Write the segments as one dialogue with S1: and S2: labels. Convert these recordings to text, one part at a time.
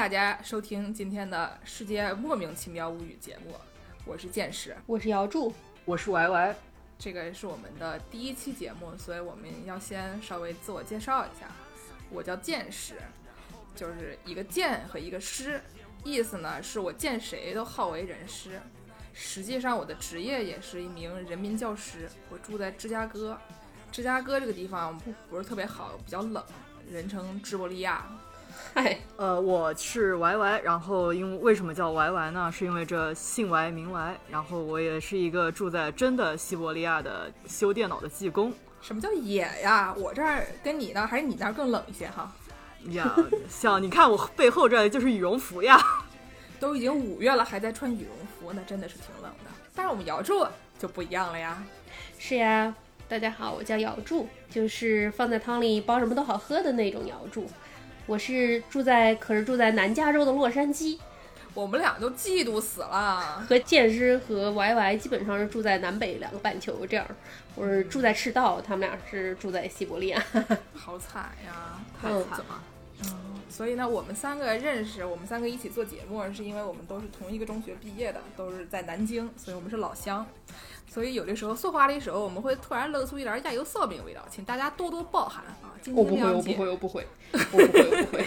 S1: 大家收听今天的《世界莫名其妙物语》节目，我是剑士，
S2: 我是姚柱，
S3: 我是 Y Y。
S1: 这个是我们的第一期节目，所以我们要先稍微自我介绍一下。我叫剑士，就是一个剑和一个师，意思呢是我见谁都好为人师。实际上我的职业也是一名人民教师，我住在芝加哥。芝加哥这个地方不是特别好，比较冷，人称芝伯利亚。
S2: 嗨，
S3: 呃，我是 Y Y，然后因为为什么叫 Y Y 呢？是因为这姓 Y 名 Y，然后我也是一个住在真的西伯利亚的修电脑的技工。
S1: 什么叫野呀？我这儿跟你呢，还是你那儿更冷一些哈？
S3: 呀，像你看我背后这就是羽绒服呀，
S1: 都已经五月了还在穿羽绒服，那真的是挺冷的。但是我们姚柱就不一样了呀。
S2: 是呀，大家好，我叫姚柱，就是放在汤里煲什么都好喝的那种姚柱。我是住在，可是住在南加州的洛杉矶。
S1: 我们俩都嫉妒死了。
S2: 和剑师和 Y Y 基本上是住在南北两个半球这样。我是住在赤道，他们俩是住在西伯利亚。
S1: 好惨呀，
S3: 太惨了。
S1: 嗯，所以呢，我们三个认识，我们三个一起做节目，是因为我们都是同一个中学毕业的，都是在南京，所以我们是老乡。所以有的时候说话的时候，我们会突然露出一点亚油烧饼味道，请大家多多包涵啊。
S2: 我不会，我不会，我不会，我不会，我不会。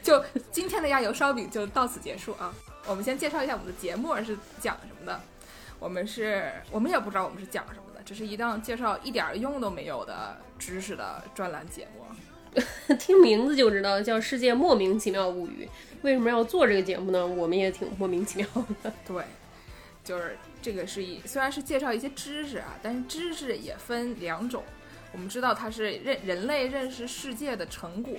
S1: 就今天的亚油烧饼就到此结束啊！我们先介绍一下我们的节目是讲什么的。我们是，我们也不知道我们是讲什么的，只是一档介绍一点用都没有的知识的专栏节目。
S2: 听名字就知道叫《世界莫名其妙物语》。为什么要做这个节目呢？我们也挺莫名其妙的。
S1: 对，就是这个是一，虽然是介绍一些知识啊，但是知识也分两种。我们知道它是认人类认识世界的成果，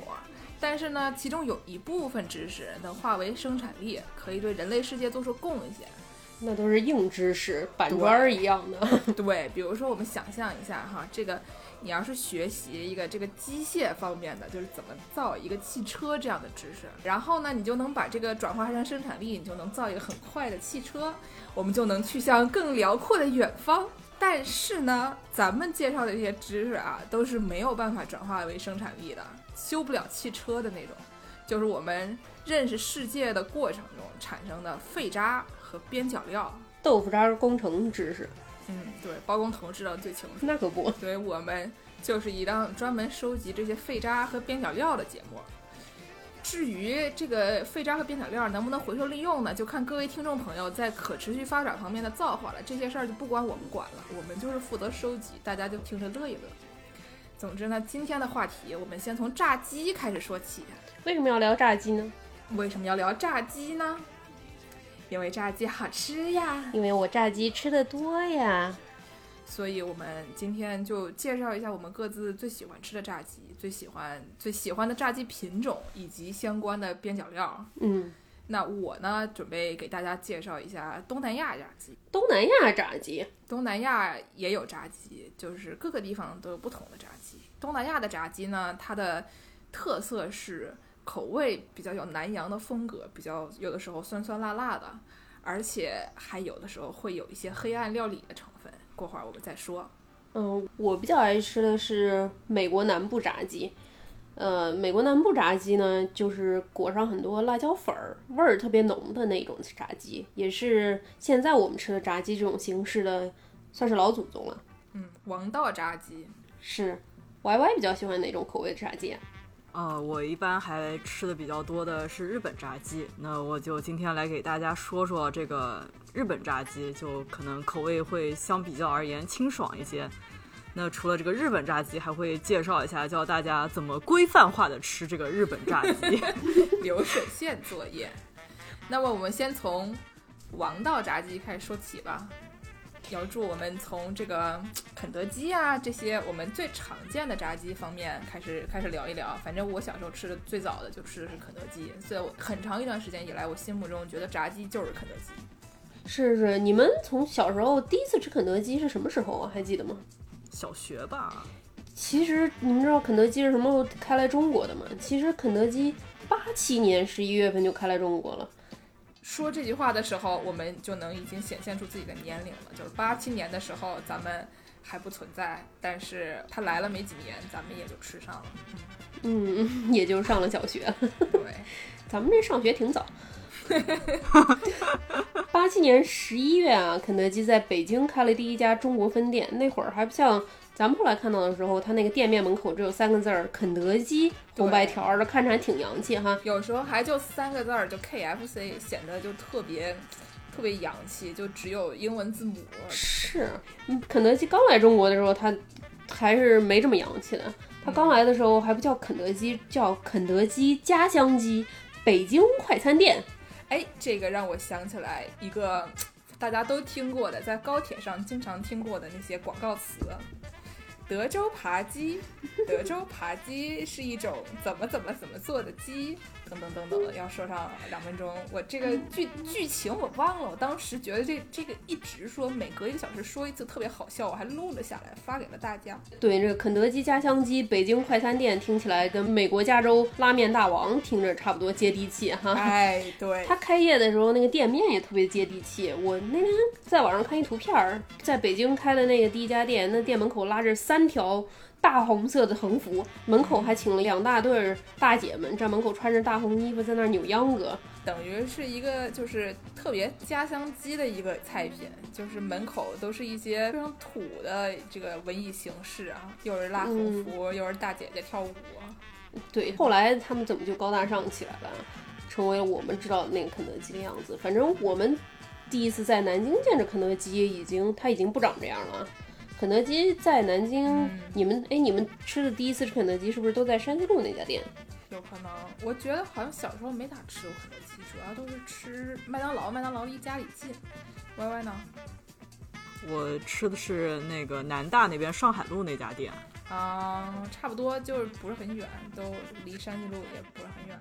S1: 但是呢，其中有一部分知识能化为生产力，可以对人类世界做出贡献。
S2: 那都是硬知识，板砖一样的。
S1: 对，比如说我们想象一下哈，这个你要是学习一个这个机械方面的，就是怎么造一个汽车这样的知识，然后呢，你就能把这个转化成生产力，你就能造一个很快的汽车，我们就能去向更辽阔的远方。但是呢，咱们介绍的这些知识啊，都是没有办法转化为生产力的，修不了汽车的那种，就是我们认识世界的过程中产生的废渣和边角料。
S2: 豆腐渣工程知识，
S1: 嗯，对，包工头知道最清楚。
S2: 那可不，
S1: 所以我们就是一档专门收集这些废渣和边角料的节目。至于这个废渣和边角料能不能回收利用呢？就看各位听众朋友在可持续发展方面的造化了。这些事儿就不管我们管了，我们就是负责收集，大家就听着乐一乐。总之呢，今天的话题我们先从炸鸡开始说起。
S2: 为什么要聊炸鸡呢？
S1: 为什么要聊炸鸡呢？因为炸鸡好吃呀。
S2: 因为我炸鸡吃的多呀。
S1: 所以我们今天就介绍一下我们各自最喜欢吃的炸鸡，最喜欢最喜欢的炸鸡品种以及相关的边角料。
S2: 嗯，
S1: 那我呢，准备给大家介绍一下东南亚炸鸡。
S2: 东南亚炸鸡，
S1: 东南亚也有炸鸡，就是各个地方都有不同的炸鸡。东南亚的炸鸡呢，它的特色是口味比较有南洋的风格，比较有的时候酸酸辣辣的，而且还有的时候会有一些黑暗料理的成分。过会儿我们再说。
S2: 嗯，我比较爱吃的是美国南部炸鸡。呃，美国南部炸鸡呢，就是裹上很多辣椒粉儿，味儿特别浓的那种炸鸡，也是现在我们吃的炸鸡这种形式的，算是老祖宗了。
S1: 嗯，王道炸鸡
S2: 是。Y Y 比较喜欢哪种口味的炸鸡？
S3: 呃，我一般还吃的比较多的是日本炸鸡。那我就今天来给大家说说这个日本炸鸡，就可能口味会相比较而言清爽一些。那除了这个日本炸鸡，还会介绍一下，教大家怎么规范化的吃这个日本炸鸡，
S1: 流水线作业。那么我们先从王道炸鸡开始说起吧。要祝我们从这个 肯德基啊这些我们最常见的炸鸡方面开始开始聊一聊。反正我小时候吃的最早的就吃的是肯德基，所以我很长一段时间以来，我心目中觉得炸鸡就是肯德基。
S2: 是是，你们从小时候第一次吃肯德基是什么时候啊？还记得吗？
S3: 小学吧。
S2: 其实你们知道肯德基是什么时候开来中国的吗？其实肯德基八七年十一月份就开来中国了。
S1: 说这句话的时候，我们就能已经显现出自己的年龄了。就是八七年的时候，咱们还不存在，但是他来了没几年，咱们也就吃上了。
S2: 嗯，也就上了小学。
S1: 对，
S2: 咱们这上学挺早。八七年十一月啊，肯德基在北京开了第一家中国分店。那会儿还不像咱们后来看到的时候，它那个店面门口只有三个字儿“肯德基”，红白条的，看着还挺洋气哈。
S1: 有时候还就三个字儿，就 KFC，显得就特别特别洋气，就只有英文字母。
S2: 是，肯德基刚来中国的时候，它还是没这么洋气的。它刚来的时候还不叫肯德基，叫肯德基家乡鸡北京快餐店。
S1: 哎，这个让我想起来一个大家都听过的，在高铁上经常听过的那些广告词：德州扒鸡，德州扒鸡是一种怎么怎么怎么做的鸡。等等等等，要说上两分钟。我这个剧剧情我忘了，我当时觉得这这个一直说，每隔一个小时说一次，特别好笑，我还录了下来，发给了大家。
S2: 对，这个肯德基家乡鸡北京快餐店听起来跟美国加州拉面大王听着差不多接地气哈。
S1: 哎，对，
S2: 他开业的时候那个店面也特别接地气。我那天在网上看一图片，在北京开的那个第一家店，那店门口拉着三条。大红色的横幅，门口还请了两大对大姐们，在门口穿着大红衣服在那儿扭秧歌，
S1: 等于是一个就是特别家乡鸡的一个菜品，就是门口都是一些非常土的这个文艺形式啊，又是拉横幅，又是大姐姐跳舞。
S2: 对，后来他们怎么就高大上起来了，成为了我们知道的那个肯德基的样子？反正我们第一次在南京见着肯德基，已经它已经不长这样了。肯德基在南京，你们哎，你们吃的第一次吃肯德基是不是都在山西路那家店？
S1: 有可能，我觉得好像小时候没咋吃过肯德基，主要都是吃麦当劳，麦当劳离家里近。歪歪呢？
S3: 我吃的是那个南大那边上海路那家店。
S1: 啊，差不多，就是不是很远，都离山西路也不是很远。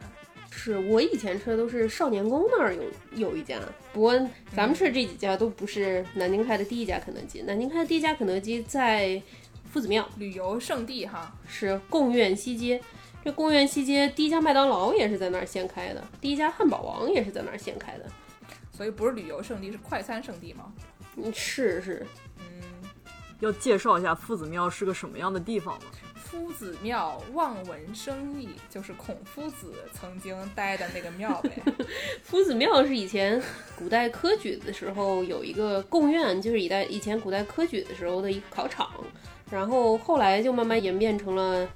S2: 是我以前吃的都是少年宫那儿有有一家，不过咱们吃的这几家都不是南京开的第一家肯德基。南京开的第一家肯德基在夫子庙
S1: 旅游胜地哈，
S2: 是贡院西街。这贡院西街第一家麦当劳也是在那儿先开的，第一家汉堡王也是在那儿先开的。
S1: 所以不是旅游胜地，是快餐胜地吗？
S2: 嗯，是是。
S1: 嗯，
S3: 要介绍一下夫子庙是个什么样的地方吗？
S1: 夫子庙望文生义，就是孔夫子曾经待的那个庙呗。
S2: 夫子庙是以前古代科举的时候有一个贡院，就是以代以前古代科举的时候的一个考场，然后后来就慢慢演变成了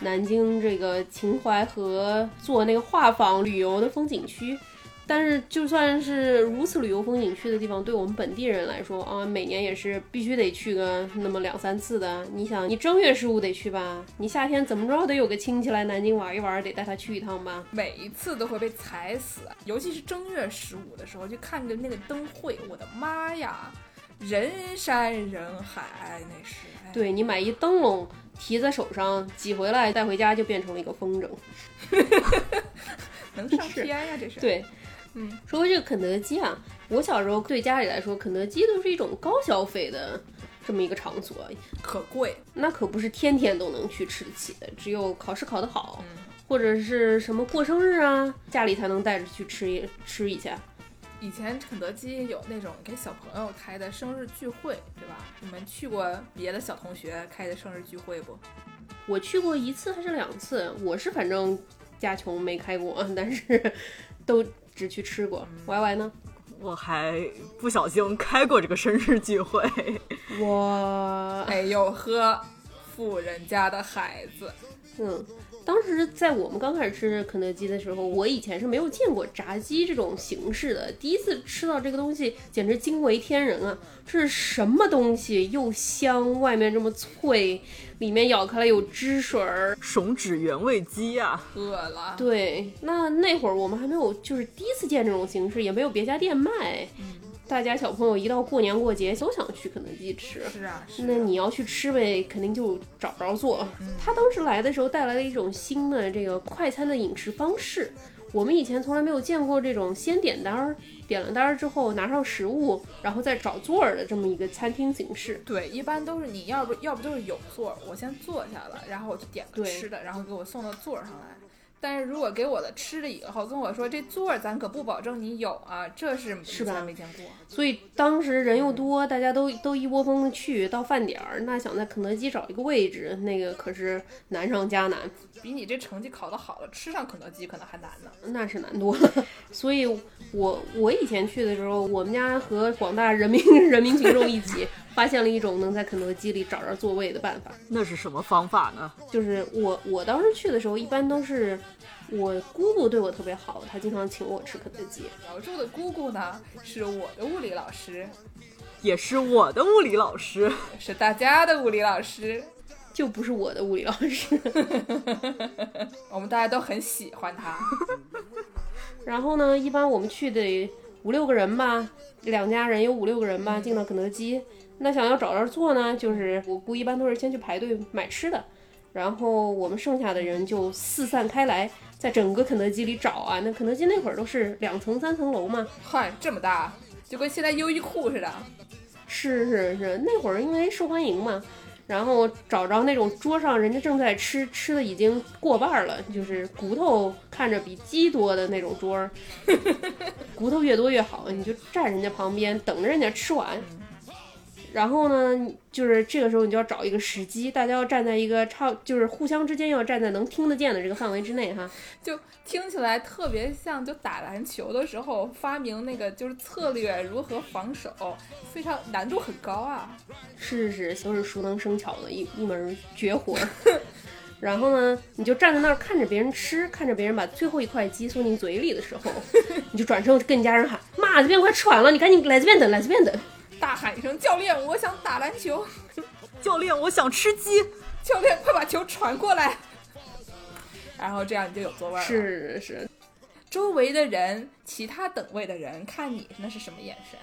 S2: 南京这个秦淮河做那个画舫旅游的风景区。但是就算是如此旅游风景区的地方，对我们本地人来说啊，每年也是必须得去个那么两三次的。你想，你正月十五得去吧？你夏天怎么着得有个亲戚来南京玩一玩，得带他去一趟吧？
S1: 每一次都会被踩死，尤其是正月十五的时候就看着那个灯会，我的妈呀，人山人海，那是。
S2: 对你买一灯笼提在手上，挤回来带回家就变成了一个风筝，
S1: 能上天呀，这是。
S2: 对。
S1: 嗯，
S2: 说回这个肯德基啊，我小时候对家里来说，肯德基都是一种高消费的这么一个场所，
S1: 可贵，
S2: 那可不是天天都能去吃得起的，只有考试考得好，或者是什么过生日啊，家里才能带着去吃一吃一下。
S1: 以前肯德基有那种给小朋友开的生日聚会，对吧？你们去过别的小同学开的生日聚会不？
S2: 我去过一次还是两次，我是反正家穷没开过，但是 都。只去吃过，Y Y 呢？
S3: 我还不小心开过这个生日聚会。
S2: 我，
S1: 哎呦呵，富人家的孩子，
S2: 嗯。当时在我们刚开始吃肯德基的时候，我以前是没有见过炸鸡这种形式的。第一次吃到这个东西，简直惊为天人啊！这是什么东西？又香，外面这么脆，里面咬开了有汁水儿，
S3: 吮指原味鸡呀！
S1: 饿了。
S2: 对，那那会儿我们还没有，就是第一次见这种形式，也没有别家店卖。大家小朋友一到过年过节都想去肯德基吃，
S1: 是啊，
S2: 那你要去吃呗，肯定就找不着做。他当时来的时候带来了一种新的这个快餐的饮食方式，我们以前从来没有见过这种先点单儿，点了单儿之后拿上食物，然后再找座儿的这么一个餐厅形式。
S1: 对，一般都是你要不要不就是有座，我先坐下了，然后我去点个吃的，然后给我送到座儿上来。但是如果给我的吃了以后跟我说这座儿咱可不保证你有啊，这是以
S2: 是吧
S1: 没见过。
S2: 所以当时人又多，大家都都一窝蜂的去，到饭点儿，那想在肯德基找一个位置，那个可是难上加难，
S1: 比你这成绩考得好了，吃上肯德基可能还难呢。
S2: 那是难多了。所以我我以前去的时候，我们家和广大人民 人民群众一起发现了一种能在肯德基里找着座位的办法。
S3: 那是什么方法呢？
S2: 就是我我当时去的时候，一般都是我姑姑对我特别好，她经常请我吃肯德基。
S1: 苗柱的姑姑呢，是我的物理老师，
S3: 也是我的物理老师。
S1: 是大家的物理老师，
S2: 就不是我的物理老师，
S1: 我们大家都很喜欢他。
S2: 然后呢，一般我们去得五六个人吧，两家人有五六个人吧，进到肯德基。那想要找着座呢，就是我姑一般都是先去排队买吃的，然后我们剩下的人就四散开来，在整个肯德基里找啊。那肯德基那会儿都是两层三层楼嘛，
S1: 嗨，这么大，就跟现在优衣库似的。
S2: 是是是，那会儿因为受欢迎嘛，然后找着那种桌上人家正在吃，吃的已经过半儿了，就是骨头看着比鸡多的那种桌儿，骨头越多越好，你就站人家旁边等着人家吃完。然后呢，就是这个时候你就要找一个时机，大家要站在一个差，就是互相之间要站在能听得见的这个范围之内哈。
S1: 就听起来特别像，就打篮球的时候发明那个就是策略如何防守，非常难度很高啊。
S2: 是是是，都是熟能生巧的一一门绝活儿。然后呢，你就站在那儿看着别人吃，看着别人把最后一块鸡送进嘴里的时候，你就转身跟你家人喊：“妈，这边快吃完了，你赶紧来这边等，来这边等。
S1: 大喊一声：“教练，我想打篮球！
S3: 教练，我想吃鸡。
S1: 教练，快把球传过来！”然后这样你就有座位”了。
S2: 是是，
S1: 周围的人，其他等位的人看你那是什么眼神？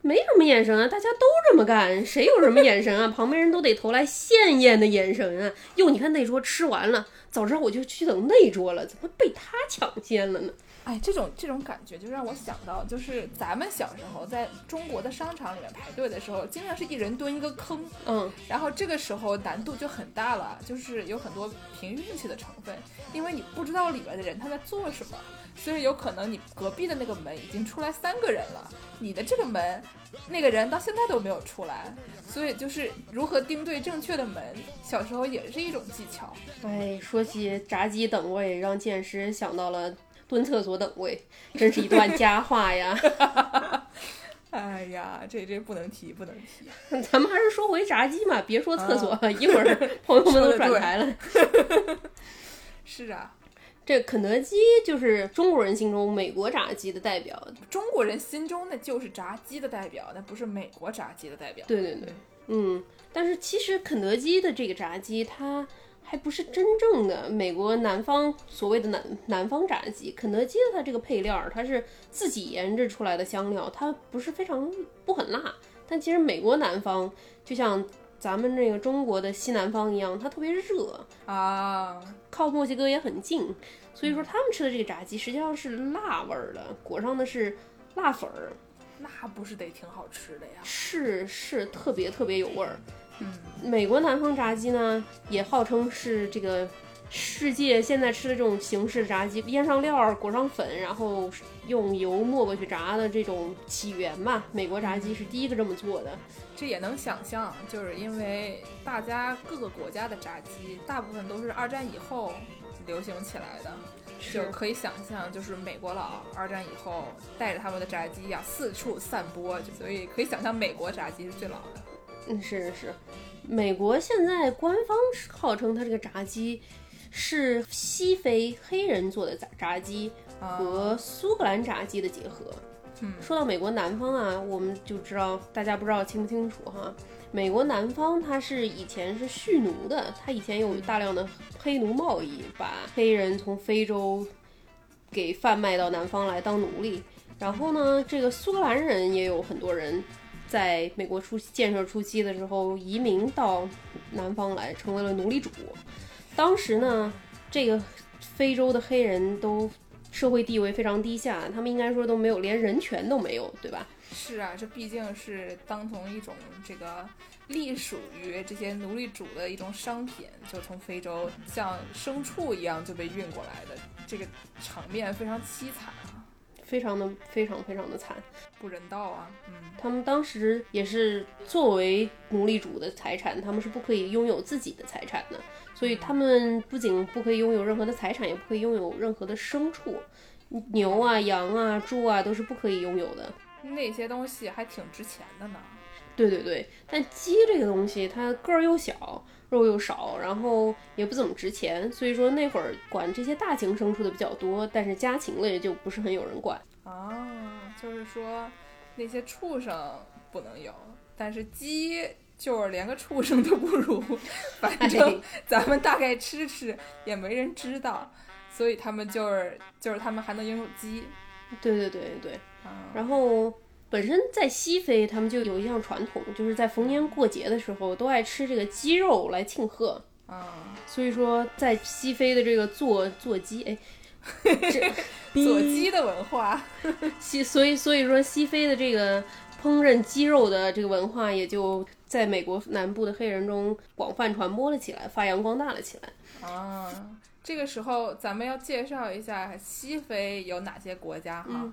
S2: 没什么眼神啊，大家都这么干，谁有什么眼神啊？旁边人都得投来羡艳的眼神啊！哟，你看那桌吃完了，早知道我就去等那桌了，怎么被他抢先了呢？
S1: 哎，这种这种感觉就让我想到，就是咱们小时候在中国的商场里面排队的时候，经常是一人蹲一个坑，
S2: 嗯，
S1: 然后这个时候难度就很大了，就是有很多凭运气的成分，因为你不知道里面的人他在做什么，所以有可能你隔壁的那个门已经出来三个人了，你的这个门那个人到现在都没有出来，所以就是如何盯对正确的门，小时候也是一种技巧。
S2: 哎，说起炸鸡等位，让剑师想到了蹲厕所等位，真是一段佳话呀。
S1: 哎呀，这这不能提，不能提。
S2: 咱们还是说回炸鸡嘛，别说厕所，一会儿 朋友们都转台了。
S1: 是啊，
S2: 这肯德基就是中国人心中美国炸鸡的代表。
S1: 中国人心中那就是炸鸡的代表，那不是美国炸鸡的代表。
S2: 对对对，嗯，但是其实肯德基的这个炸鸡，它还不是真正的美国南方所谓的南南方炸鸡。肯德基的它这个配料儿，它是自己研制出来的香料，它不是非常不很辣。但其实美国南方就像咱们这个中国的西南方一样，它特别热，
S1: 啊，
S2: 靠墨西哥也很近，所以说他们吃的这个炸鸡实际上是辣味儿的，裹上的是辣粉儿，
S1: 那不是得挺好吃的呀？
S2: 是是特别特别有味儿。
S1: 嗯，
S2: 美国南方炸鸡呢，也号称是这个世界现在吃的这种形式炸鸡，腌上料儿，裹上粉，然后用油没过去炸的这种起源吧。美国炸鸡是第一个这么做的。
S1: 这也能想象，就是因为大家各个国家的炸鸡大部分都是二战以后流行起来的，就可以想象，就是美国佬二战以后带着他们的炸鸡呀四处散播，就所以可以想象美国炸鸡是最老的。
S2: 嗯，是是，美国现在官方号称它这个炸鸡是西非黑人做的炸炸鸡
S1: 啊
S2: 和苏格兰炸鸡的结合。
S1: 嗯
S2: 说到美国南方啊，我们就知道大家不知道清不清楚哈？美国南方它是以前是蓄奴的，它以前有大量的黑奴贸易，把黑人从非洲给贩卖到南方来当奴隶。然后呢，这个苏格兰人也有很多人在美国初建设初期的时候移民到南方来，成为了奴隶主。当时呢，这个非洲的黑人都社会地位非常低下，他们应该说都没有，连人权都没有，对吧？
S1: 是啊，这毕竟是当从一种这个隶属于这些奴隶主的一种商品，就从非洲像牲畜一样就被运过来的，这个场面非常凄惨啊，
S2: 非常的非常非常的惨。
S1: 不人道啊。嗯，
S2: 他们当时也是作为奴隶主的财产，他们是不可以拥有自己的财产的，所以他们不仅不可以拥有任何的财产，也不可以拥有任何的牲畜，牛啊、羊啊、猪啊都是不可以拥有的。
S1: 那些东西还挺值钱的呢。
S2: 对对对，但鸡这个东西它个儿又小，肉又少，然后也不怎么值钱，所以说那会儿管这些大型牲畜的比较多，但是家禽类就不是很有人管。
S1: 啊，就是说那些畜生不能有，但是鸡就是连个畜生都不如，反正咱们大概吃吃也没人知道，所以他们就是就是他们还能拥有鸡。
S2: 对对对对，
S1: 啊，
S2: 然后本身在西非，他们就有一项传统，就是在逢年过节的时候都爱吃这个鸡肉来庆贺。
S1: 啊，
S2: 所以说，在西非的这个做做鸡，哎，这
S1: 左鸡的文化，
S2: 西，所以所以说西非的这个烹饪鸡肉的这个文化，也就在美国南部的黑人中广泛传播了起来，发扬光大了起来。
S1: 啊，这个时候咱们要介绍一下西非有哪些国家哈。
S2: 嗯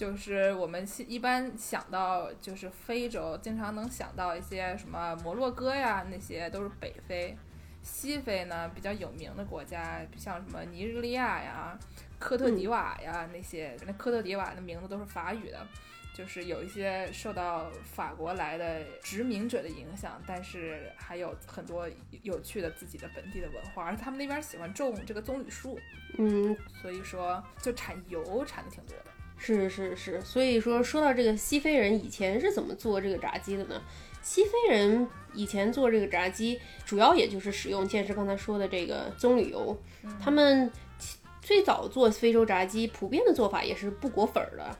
S1: 就是我们一般想到就是非洲，经常能想到一些什么摩洛哥呀，那些都是北非。西非呢比较有名的国家，像什么尼日利亚呀、科特迪瓦呀、那些，那科特迪瓦的名字都是法语的，就是有一些受到法国来的殖民者的影响，但是还有很多有趣的自己的本地的文化，而且他们那边喜欢种这个棕榈树，
S2: 嗯，
S1: 所以说就产油产的挺多的。
S2: 是是是，所以说说到这个西非人以前是怎么做这个炸鸡的呢？西非人以前做这个炸鸡，主要也就是使用剑师刚才说的这个棕榈油。他们其最早做非洲炸鸡，普遍的做法也是不裹粉儿的，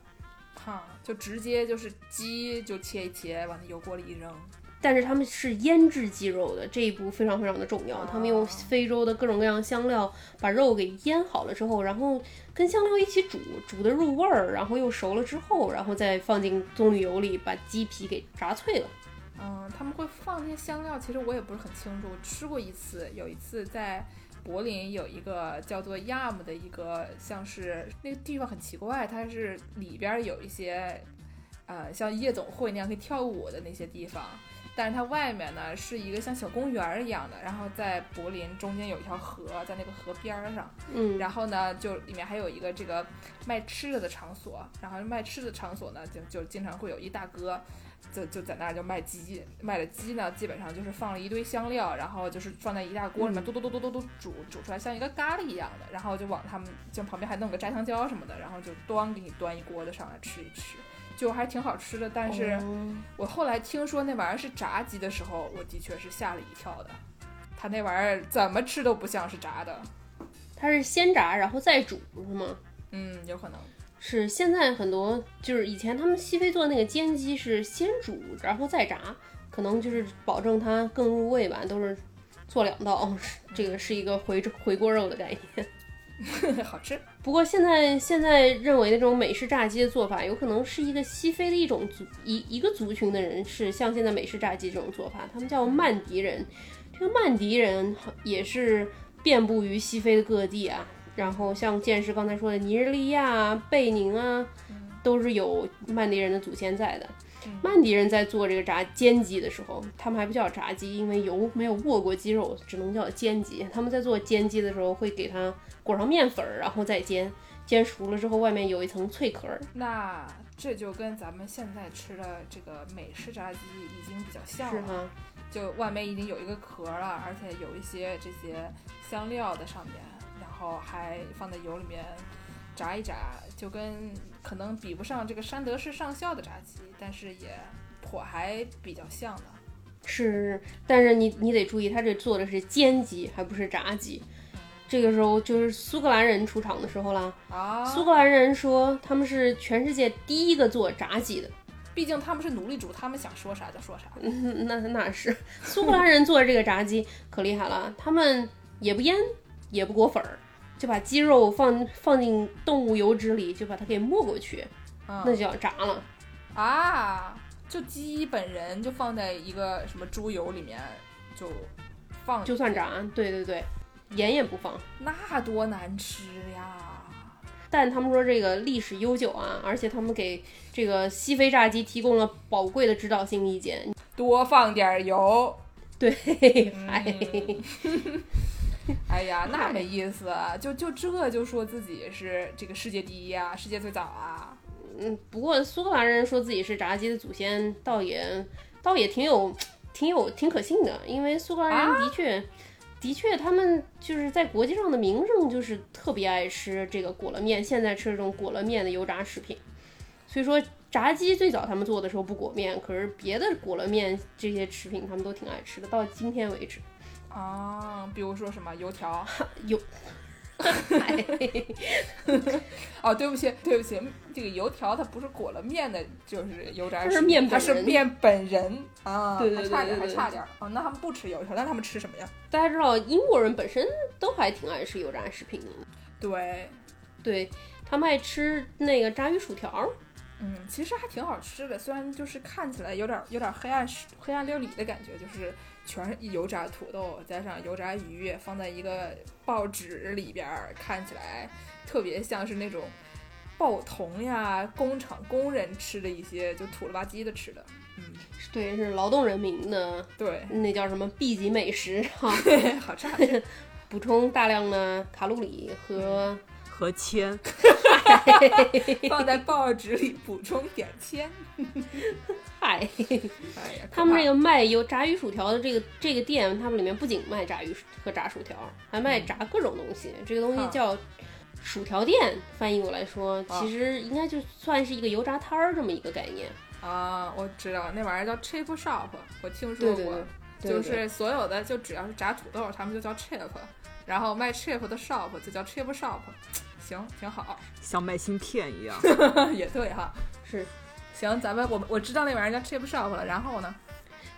S1: 哈，就直接就是鸡就切一切，往那油锅里一扔。
S2: 但是他们是腌制鸡肉的，这一步非常非常的重要。他们用非洲的各种各样香料把肉给腌好了之后，然后跟香料一起煮，煮的入味儿，然后又熟了之后，然后再放进棕榈油里，把鸡皮给炸脆了。
S1: 嗯，他们会放那些香料，其实我也不是很清楚。我吃过一次，有一次在柏林有一个叫做 Yam 的一个，像是那个地方很奇怪，它是里边儿有一些，呃，像夜总会那样可以跳舞的那些地方。但是它外面呢是一个像小公园儿一样的，然后在柏林中间有一条河，在那个河边儿上，
S2: 嗯，
S1: 然后呢，就里面还有一个这个卖吃的的场所，然后卖吃的场所呢，就就经常会有一大哥，就就在那儿就卖鸡，卖的鸡呢，基本上就是放了一堆香料，然后就是放在一大锅里面，嘟嘟嘟嘟嘟嘟煮煮出来，像一个咖喱一样的，然后就往他们就旁边还弄个炸香蕉什么的，然后就端给你端一锅子上来吃一吃，就还挺好吃的。但是
S2: 哦
S1: 我后来听说那玩意儿是炸鸡的时候，我的确是吓了一跳的，它那玩意儿怎么吃都不像是炸的，
S2: 它是先炸然后再煮是吗？
S1: 嗯，有可能。
S2: 是现在很多就是以前他们西非做那个煎鸡是先煮然后再炸，可能就是保证它更入味吧，都是做两道，是 这个是一个回回锅肉的概念。
S1: 好吃。
S2: 不过现在现在认为那种美式炸鸡的做法，有可能是一个西非的一种族一一个族群的人是像现在美式炸鸡这种做法，他们叫曼迪人。这个曼迪人也是遍布于西非的各地啊，然后像剑师刚才说的尼日利亚、贝宁啊，都是有曼迪人的祖先在的。曼迪人在做这个炸煎鸡的时候，他们还不叫炸鸡，因为油没有握过鸡肉，只能叫煎鸡。他们在做煎鸡的时候，会给它裹上面粉儿，然后再煎。煎熟了之后，外面有一层脆壳儿。
S1: 那这就跟咱们现在吃的这个美式炸鸡已经比较像了，
S2: 是吗，
S1: 就外面已经有一个壳了，而且有一些这些香料在上面，然后还放在油里面炸一炸，就跟可能比不上这个山德士上校的炸鸡，但是也颇还比较像的。
S2: 是，但是你你得注意，他这做的是煎鸡，还不是炸鸡。这个时候就是苏格兰人出场的时候啦。
S1: 啊，
S2: 苏格兰人说他们是全世界第一个做炸鸡的。
S1: 毕竟他们是奴隶主，他们想说啥就说啥。
S2: 嗯，那那是苏格兰人做的这个炸鸡可厉害了，他们也不腌，也不裹粉儿，就把鸡肉放放进动物油脂里，就把它给没过去，
S1: 嗯
S2: 那就要炸了。
S1: 啊，就鸡本人就放在一个什么猪油里面就放，
S2: 就算炸，对对对，盐也不放。
S1: 那多难吃呀！
S2: 但他们说这个历史悠久啊，而且他们给这个西非炸鸡提供了宝贵的指导性意见。
S1: 多放点油。
S2: 对，
S1: 嗯
S2: 哎，
S1: 哎呀，那没意思，啊就就这就说自己是这个世界第一啊，世界最早啊。
S2: 嗯，不过苏格兰人说自己是炸鸡的祖先，倒也倒也挺有挺有挺可信的，因为苏格兰人的确。的确，他们就是在国际上的名声就是特别爱吃这个裹了面，现在吃这种裹了面的油炸食品。所以说，炸鸡最早他们做的时候不裹面，可是别的裹了面这些食品他们都挺爱吃的，到今天为止。
S1: 啊，比如说什么油条？
S2: 有，
S1: 哦，对不起，对不起，这个油条它不是裹了面的，就是油炸
S2: 它是
S1: 食品它是
S2: 面本人
S1: 啊，
S2: 对对对
S1: 还差点，
S2: 对对
S1: 还差点。哦，那他们不吃油条，那他们吃什么呀？
S2: 大家知道，英国人本身都还挺爱吃油炸食品的，
S1: 对，
S2: 对他们爱吃那个炸鱼薯条。
S1: 嗯，其实还挺好吃的，虽然就是看起来有点有点黑暗黑暗料理的感觉，就是全是油炸土豆加上油炸鱼放在一个报纸里边儿，看起来特别像是那种报童呀工厂工人吃的一些就土了吧唧的吃的。嗯，
S2: 对，是劳动人民的
S1: 对，
S2: 那叫什么 B 级美食哈，
S1: 好差。
S2: 补充大量的卡路里和
S3: 和铅，
S1: 放在报纸里补充点铅。
S2: 嗨。他们这
S1: 个
S2: 个卖油炸鱼薯条的这个这个店，他们里面不仅卖炸鱼和炸薯条，还卖炸各种东西。这个东西
S1: 啊
S2: 叫薯条店，翻译过来说，
S1: 啊
S2: 其实应该就算是一个油炸摊儿这么一个概念。
S1: 啊，我知道那玩意儿叫 chip shop，我听说过。
S2: 对对对，对
S1: 就是所有的就只要是炸土豆，他们就叫 chip，然后卖 chip 的 shop 就叫 chip shop，行，挺好，
S3: 像卖芯片一样。
S1: 也对哈。
S2: 是。
S1: 行，咱们我我知道那玩意儿叫 chip shop 了，然后呢？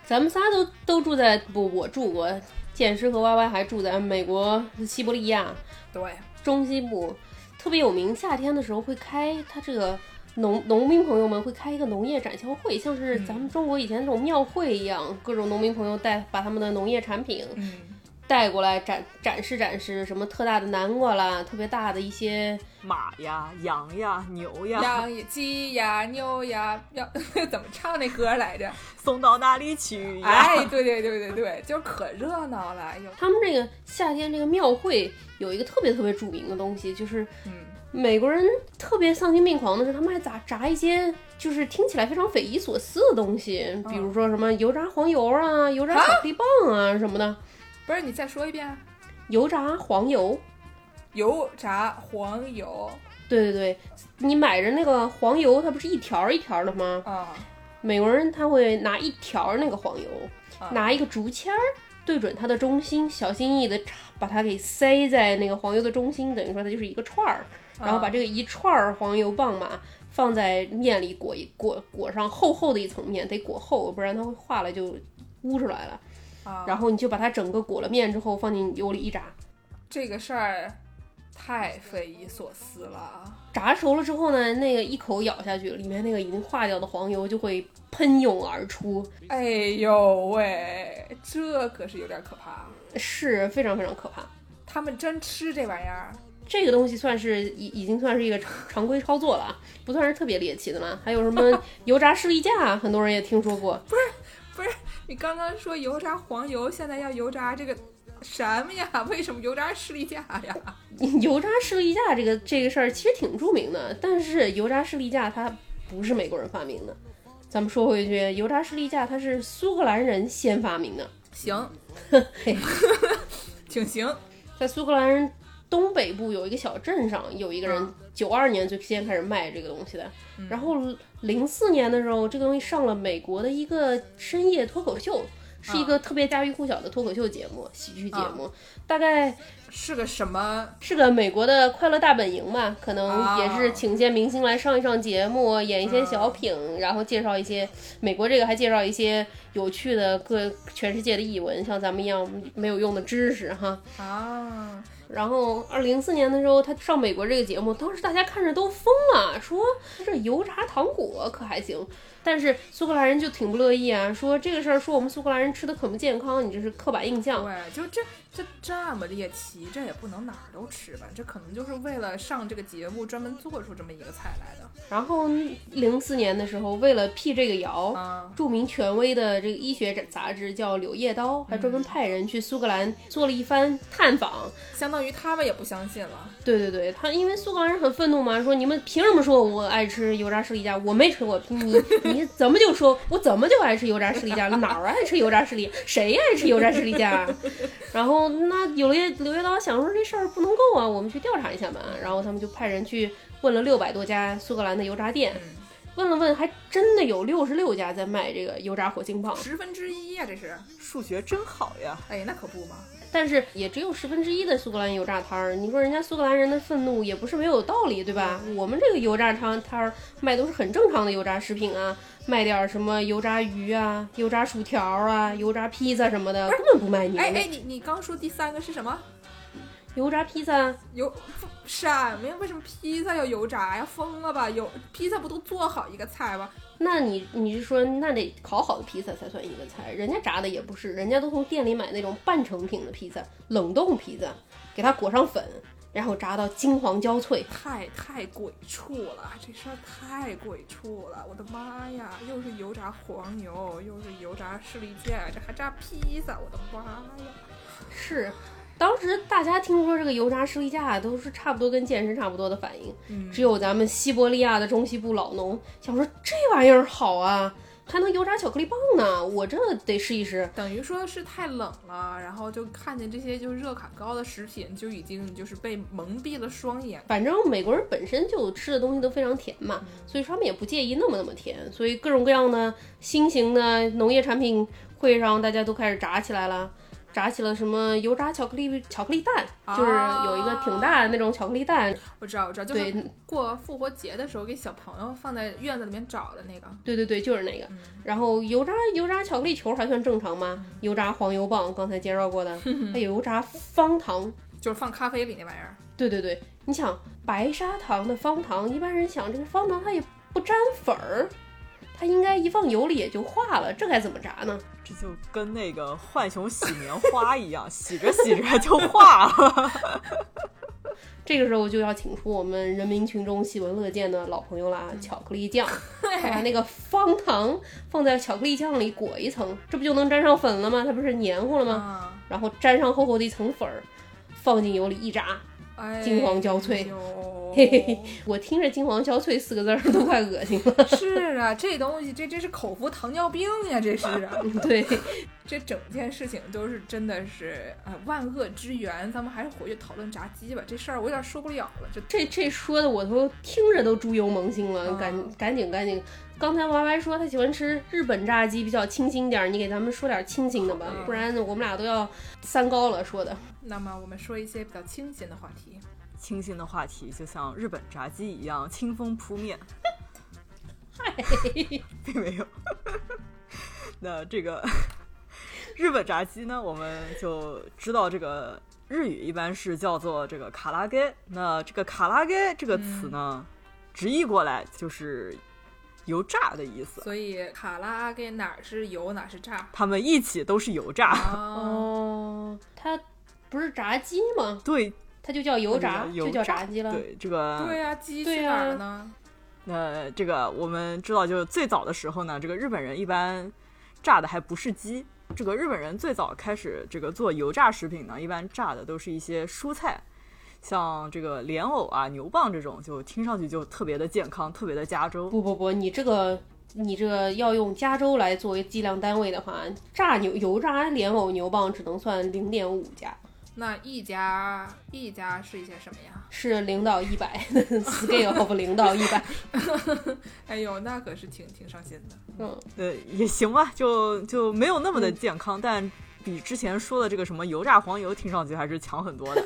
S2: 咱们仨都都住在不，我住过，剑师和 Y Y 还住在美国西伯利亚
S1: 对，
S2: 中西部，特别有名。夏天的时候会开，它这个农农民朋友们会开一个农业展销会，像是咱们中国以前那种庙会一样，各种农民朋友带把他们的农业产品
S1: 嗯，
S2: 带过来展展示展示，什么特大的南瓜啦，特别大的一些
S3: 马呀、羊呀、牛呀，
S1: 羊呀、鸡呀、牛呀，要 怎么唱那歌来着？
S3: 送到哪里去呀？
S1: 哎，对对对对对，就是可热闹了，
S2: 他们这个夏天这个庙会有一个特别特别著名的东西，就是
S1: 嗯，
S2: 美国人特别丧心病狂的是，他们还炸炸一些就是听起来非常匪夷所思的东西，比如说什么油炸黄油啊、油炸巧克力棒啊什么的。
S1: 不是你再说一遍，
S2: 油炸黄油，
S1: 油炸黄油。
S2: 对对对，你买着那个黄油，它不是一条一条的吗？
S1: 啊，
S2: 美国人他会拿一条那个黄油，
S1: 啊。
S2: 拿一个竹签儿对准它的中心，小心翼翼的把它给塞在那个黄油的中心，等于说它就是一个串儿，然后把这个一串儿黄油棒嘛放在面里裹一裹裹上厚厚的一层面，得裹厚，不然它会化了就污出来了。
S1: 啊，
S2: 然后你就把它整个裹了面之后放进油里一炸，
S1: 这个事儿太匪夷所思了。
S2: 炸熟了之后呢，那个一口咬下去，里面那个已经化掉的黄油就会喷涌而出，
S1: 哎呦喂，这可是有点可怕。
S2: 是非常非常可怕。
S1: 他们真吃这玩意儿？
S2: 这个东西算是已已经算是一个常常规操作了，不算是特别猎奇的了。还有什么油炸士力架，很多人也听说过。
S1: 你刚刚说油炸黄油，现在要油炸这个什么呀？为什么油炸士力架呀？
S2: 油炸士力架这个这个事儿其实挺著名的，但是油炸士力架它不是美国人发明的。咱们说回去，油炸士力架它是苏格兰人先发明的，
S1: 行，挺行。
S2: 在苏格兰人东北部有一个小镇上，有一个人
S1: 嗯
S2: 九二年最先开始卖这个东西的，然后零四年的时候，这个东西上了美国的一个深夜脱口秀。是一个特别家喻户晓的脱口秀节目，喜剧节目，大概
S1: 是个什么？
S2: 是个美国的快乐大本营吧，可能
S1: 啊
S2: 也是请些明星来上一上节目，演一些小品，然后介绍一些美国这个还介绍一些有趣的各全世界的译文，像咱们一样没有用的知识哈。
S1: 啊，
S2: 然后二零零四年的时候，他上美国这个节目，当时大家看着都疯了，说这油炸糖果可还行。但是苏格兰人就挺不乐意啊，说这个事儿说我们苏格兰人吃的可不健康，你这是刻板印象。
S1: 对，就这这这么猎奇，这也不能哪儿都吃吧？这可能就是为了上这个节目专门做出这么一个菜来的。
S2: 然后零四年的时候，为了辟这个谣，
S1: 啊，
S2: 著名权威的这个医学杂志叫《柳叶刀》，还专门派人去苏格兰做了一番探访。
S1: 相当于他们也不相信了。
S2: 对对对，他因为苏格兰人很愤怒嘛，说你们凭什么说我爱吃油炸士力架？我没吃过，你你怎么就说我怎么就爱吃油炸士力架了？哪儿爱吃油炸士力？谁爱吃油炸士力架啊？然后那柳叶柳叶刀想说这事儿不能够啊，我们去调查一下吧。然后他们就派人去问了六百多家苏格兰的油炸店，
S1: 嗯，
S2: 问了问，还真的有六十六家在卖这个油炸火星棒。
S1: 十分之一呀，这是。
S3: 数学真好呀！
S1: 哎，那可不嘛。
S2: 但是也只有十分之一的苏格兰油炸摊儿。你说人家苏格兰人的愤怒也不是没有道理，对吧？我们这个油炸摊摊儿卖都是很正常的油炸食品啊，卖点儿什么油炸鱼啊、油炸薯条啊、油炸披萨什么的，根本不卖你们的
S1: 哎哎，你你刚说第三个是什么？
S2: 油炸披萨。
S1: 油什么呀？为什么披萨要油炸呀？疯了吧？油披萨不都做好一个菜吗？
S2: 那你你是说那得烤好的披萨才算一个菜？人家炸的也不是，人家都从店里买那种半成品的披萨，冷冻披萨，给它裹上粉，然后炸到金黄焦脆。
S1: 太太鬼畜了，这事儿太鬼畜了！我的妈呀，又是油炸黄油，又是油炸士力架，这还炸披萨，我的妈呀！
S2: 是，当时大家听说这个油炸士力架都是差不多跟健身差不多的反应，
S1: 嗯
S2: 只有咱们西伯利亚的中西部老农想说这玩意儿好啊，还能油炸巧克力棒呢，我这得试一试。
S1: 等于说是太冷了，然后就看见这些就是热卡高的食品，就已经就是被蒙蔽了双眼。
S2: 反正美国人本身就吃的东西都非常甜嘛，所以说他们也不介意那么那么甜，所以各种各样的新型的农业产品会上大家都开始炸起来了。炸起了什么油炸巧克力巧克力蛋，就是有一个挺大的那种巧克力蛋，
S1: 我知道，我知道，就是
S2: 对
S1: 过复活节的时候给小朋友放在院子里面找的那个。
S2: 对对对，就是那个。然后油炸油炸巧克力球还算正常吗？油炸黄油棒刚才介绍过的，还有油炸方糖。
S1: 就是放咖啡里那玩意儿，
S2: 对对对，你想白砂糖的方糖，一般人想这个方糖它也不沾粉儿，它应该一放油里也就化了，这该怎么炸呢？
S3: 这就跟那个浣熊洗棉花一样，洗着洗着就化了。
S2: 这个时候就要请出我们人民群众喜闻乐见的老朋友啦，巧克力酱。把那个方糖放在巧克力酱里裹一层，这不就能沾上粉了吗？它不是黏糊了吗？
S1: 啊，
S2: 然后沾上厚厚的一层粉儿，放进油里一炸，
S1: 哎
S2: 金黄焦嘿嘿嘿，我听着“金黄焦脆”四个字儿都快恶心了。
S1: 是啊，这东西这这是口服糖尿病呀，这是啊，
S2: 对，
S1: 这整件事情都是真的是呃万恶之源。咱们还是回去讨论炸鸡吧，这事儿我有点受不了了。这
S2: 这这说的我都听着都猪油蒙心了，
S1: 嗯
S2: 赶赶紧赶紧。刚才 Y Y 说他喜欢吃日本炸鸡，比较清新点儿，你给咱们说点清新的吧，
S1: 嗯
S2: 不然我们俩都要三高了。说的，
S1: 那么我们说一些比较清新的话题。
S3: 清新的话题就像日本炸鸡一样，清风扑面。
S2: 嗨，
S3: 并没有。那这个日本炸鸡呢，我们就知道这个日语一般是叫做这个卡拉给。那这个卡拉给这个词呢，直译过来就是油炸的意思。
S1: 所以卡拉阿给哪儿是油哪儿是炸
S3: 他们一起都是油炸。
S1: 啊？
S2: 哦，它不是炸鸡吗？
S3: 对，
S2: 它就叫油炸，
S3: 油
S2: 就叫炸鸡了。
S3: 对这个
S1: 对呀、鸡去哪儿了呢？
S3: 那这个我们知道，就是最早的时候呢，这个日本人一般炸的还不是鸡。这个日本人最早开始这个做油炸食品呢，一般炸的都是一些蔬菜，像这个莲藕啊、牛蒡这种，就听上去就特别的健康，特别的加州。
S2: 不不不，你这个你这个要用加州来作为计量单位的话，炸牛油炸莲藕牛蒡只能算零点五加，
S1: 那一家一家是一些什么呀？
S2: 是零到一百 scale of 零到一百。
S1: 哎呦，那可是挺挺伤心的。
S2: 嗯，
S3: 呃，也行吧，就就没有那么的健康，但比之前说的这个什么油炸黄油听上去还是强很多的。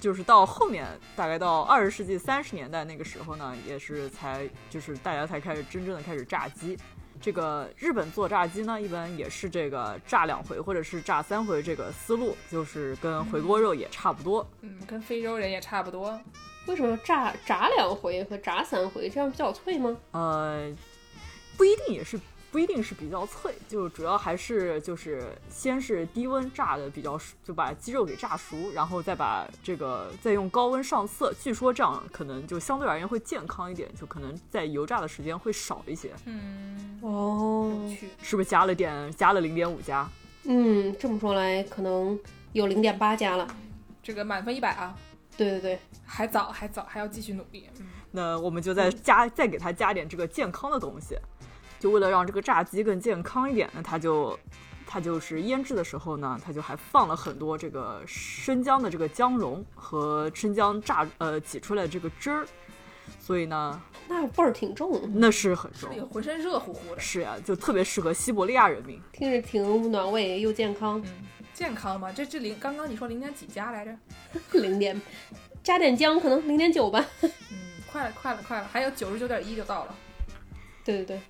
S3: 就是到后面，大概到二十世纪三十年代那个时候呢，也是才就是大家才开始真正的开始炸鸡。这个日本做炸鸡呢，一般也是这个炸两回或者是炸三回这个思路，就是跟回锅肉也差不多。
S1: 嗯，跟非洲人也差不多。
S2: 为什么炸炸两回和炸三回这样比较脆吗？
S3: 呃，不一定也是不一定是比较脆，就主要还是就是先是低温炸的比较熟，就把鸡肉给炸熟，然后再把这个再用高温上色。据说这样可能就相对而言会健康一点，就可能在油炸的时间会少一些。
S1: 嗯，
S2: 哦。
S3: 是不是加了点加了零点五加？
S2: 嗯，这么说来可能有零点八加了。
S1: 这个满分一百啊，
S2: 对对对，
S1: 还早还早，还要继续努力。嗯，
S3: 那我们就再加再给它加点这个健康的东西，就为了让这个炸鸡更健康一点，那它就它就是腌制的时候呢，它就还放了很多这个生姜的这个姜蓉和生姜榨呃挤出来的这个汁儿，所以呢，
S2: 那味儿挺重，
S3: 那是很重
S1: 那。个浑身热乎乎的。
S3: 是呀、就特别适合西伯利亚人民。
S2: 听着挺暖胃又健康。
S1: 嗯，健康吗？这这零刚刚你说零点几加来着？
S2: 零点，加点姜可能零点九吧。
S1: 嗯，快了快了快了，还有九十九点一就到了。
S2: 对 对对，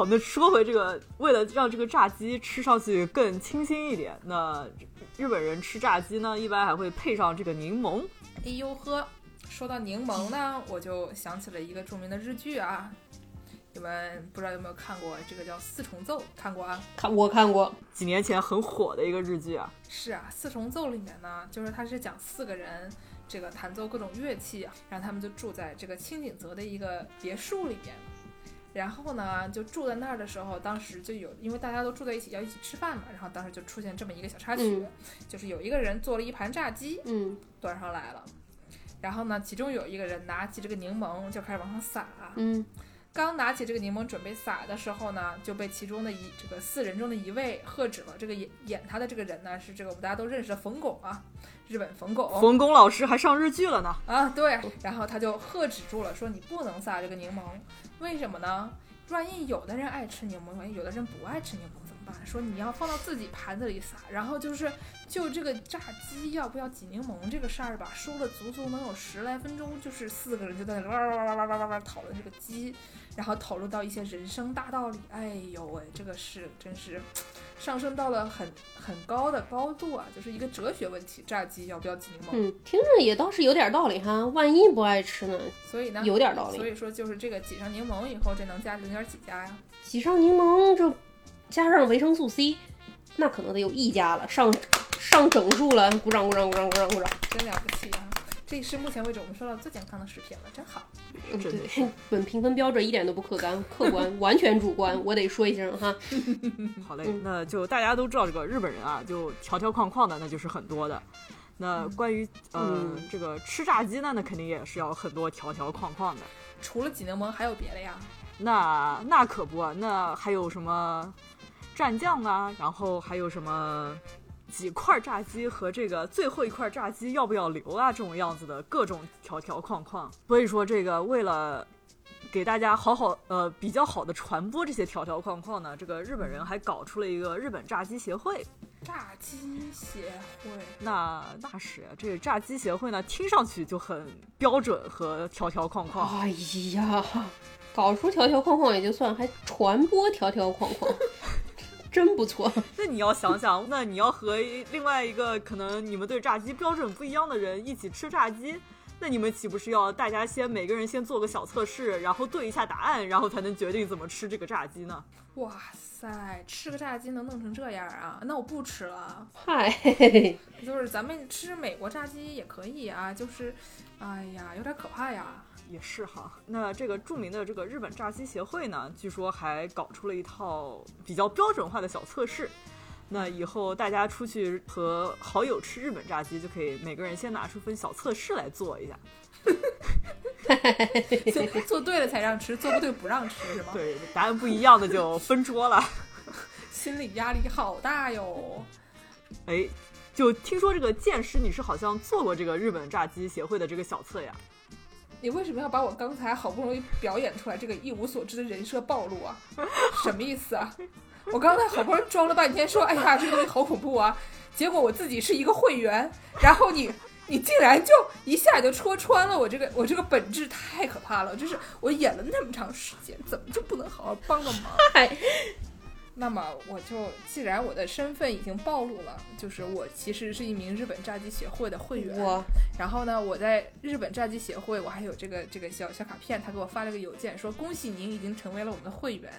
S3: 好，那说回这个，为了让这个炸鸡吃上去更清新一点，那日本人吃炸鸡呢，一般还会配上这个柠檬。
S1: 哎呦呵，说到柠檬呢，我就想起了一个著名的日剧啊，你们不知道有没有看过？这个叫《四重奏》，看过啊？
S2: 看我看过，
S3: 几年前很火的一个日剧啊，
S1: 是啊，《四重奏》里面呢，就是它是讲四个人这个弹奏各种乐器，然后他们就住在这个清景泽的一个别墅里面。然后呢，就住在那儿的时候，当时就有，因为大家都住在一起，要一起吃饭嘛，然后当时就出现这么一个小插曲，
S2: 嗯
S1: 就是有一个人做了一盘炸鸡
S2: 嗯
S1: 端上来了，然后呢，其中有一个人拿起这个柠檬就开始往上撒，
S2: 嗯
S1: 刚拿起这个柠檬准备撒的时候呢，就被其中的一这个四人中的一位喝止了。这个演演他的这个人呢，是这个我们大家都认识的冯巩啊，日本冯巩
S3: 冯巩老师还上日剧了呢。
S1: 啊，对。然后他就喝止住了，说你不能撒这个柠檬，为什么呢？万一有的人爱吃柠檬，万一有的人不爱吃柠檬说你要放到自己盘子里撒，然后就是就这个炸鸡要不要挤柠檬这个事儿吧，说了足足能有十来分钟，就是四个人就在那哇哇哇哇哇哇哇讨论这个鸡，然后讨论到一些人生大道理。哎呦喂，这个是真是上升到了很很高的高度啊，就是一个哲学问题，炸鸡要不要挤柠檬？
S2: 嗯，听着也倒是有点道理哈。万一不爱吃呢？
S1: 所以呢，
S2: 有点道理
S1: 所以说就是这个挤上柠檬以后，这能加零点几加呀？
S2: 挤上柠檬，这加上维生素 C，那可能得有一家了，上上整数了。鼓掌鼓掌鼓掌鼓掌鼓掌。
S1: 真了不起啊！这是目前为止我们收到最健康的食品了，真好。
S2: 嗯，对，本评分标准一点都不客观，客观完全主观，我得说一声哈。
S3: 好嘞，
S2: 嗯
S3: 那就大家都知道这个日本人啊，就条条框框的，那就是很多的。那关于呃、
S2: 嗯
S3: 这个吃炸鸡呢，那肯定也是要很多条条框框的。
S1: 除了挤柠檬，还有别的呀？
S3: 那那可不啊，那还有什么蘸酱啊，然后还有什么几块炸鸡和这个最后一块炸鸡要不要留啊，这种样子的各种条条框框。所以说，这个为了给大家好好呃比较好的传播这些条条框框呢，这个日本人还搞出了一个日本炸鸡协会。
S1: 炸鸡协会，
S3: 那那是这个炸鸡协会呢，听上去就很标准和条条框框。
S2: 哎呀，搞出条条框框也就算，还传播条条框框，真不错。
S3: 那你要想想，那你要和另外一个可能你们对炸鸡标准不一样的人一起吃炸鸡，那你们岂不是要大家先每个人先做个小测试，然后对一下答案，然后才能决定怎么吃这个炸鸡呢？
S1: 哇塞，吃个炸鸡能弄成这样啊？那我不吃了。
S2: 嗨，嘿嘿嘿
S1: 就是咱们吃美国炸鸡也可以啊，就是，哎呀，有点可怕呀。
S3: 也是哈，那这个著名的这个日本炸鸡协会呢，据说还搞出了一套比较标准化的小测试。那以后大家出去和好友吃日本炸鸡，就可以每个人先拿出份小测试来做一下。
S1: 做做对了才让吃，做不对不让吃是吗？
S3: 对，答案不一样的就分桌了。
S1: 心理压力好大哟。
S3: 哎，就听说这个剑师，你是好像做过这个日本炸鸡协会的这个小测呀？
S1: 你为什么要把我刚才好不容易表演出来这个一无所知的人设暴露啊？什么意思啊？我刚才好不容易装了半天说，哎呀，这个东西好恐怖啊！结果我自己是一个会员，然后你你竟然就一下就戳穿了我这个我这个本质，太可怕了！就是我演了那么长时间，怎么就不能好好帮个忙？
S2: 嗨，
S1: 那么我就既然我的身份已经暴露了，就是我其实是一名日本炸鸡协会的会员。
S2: 我
S1: 然后呢，我在日本炸鸡协会，我还有这个这个小小卡片，他给我发了个邮件，说恭喜您已经成为了我们的会员。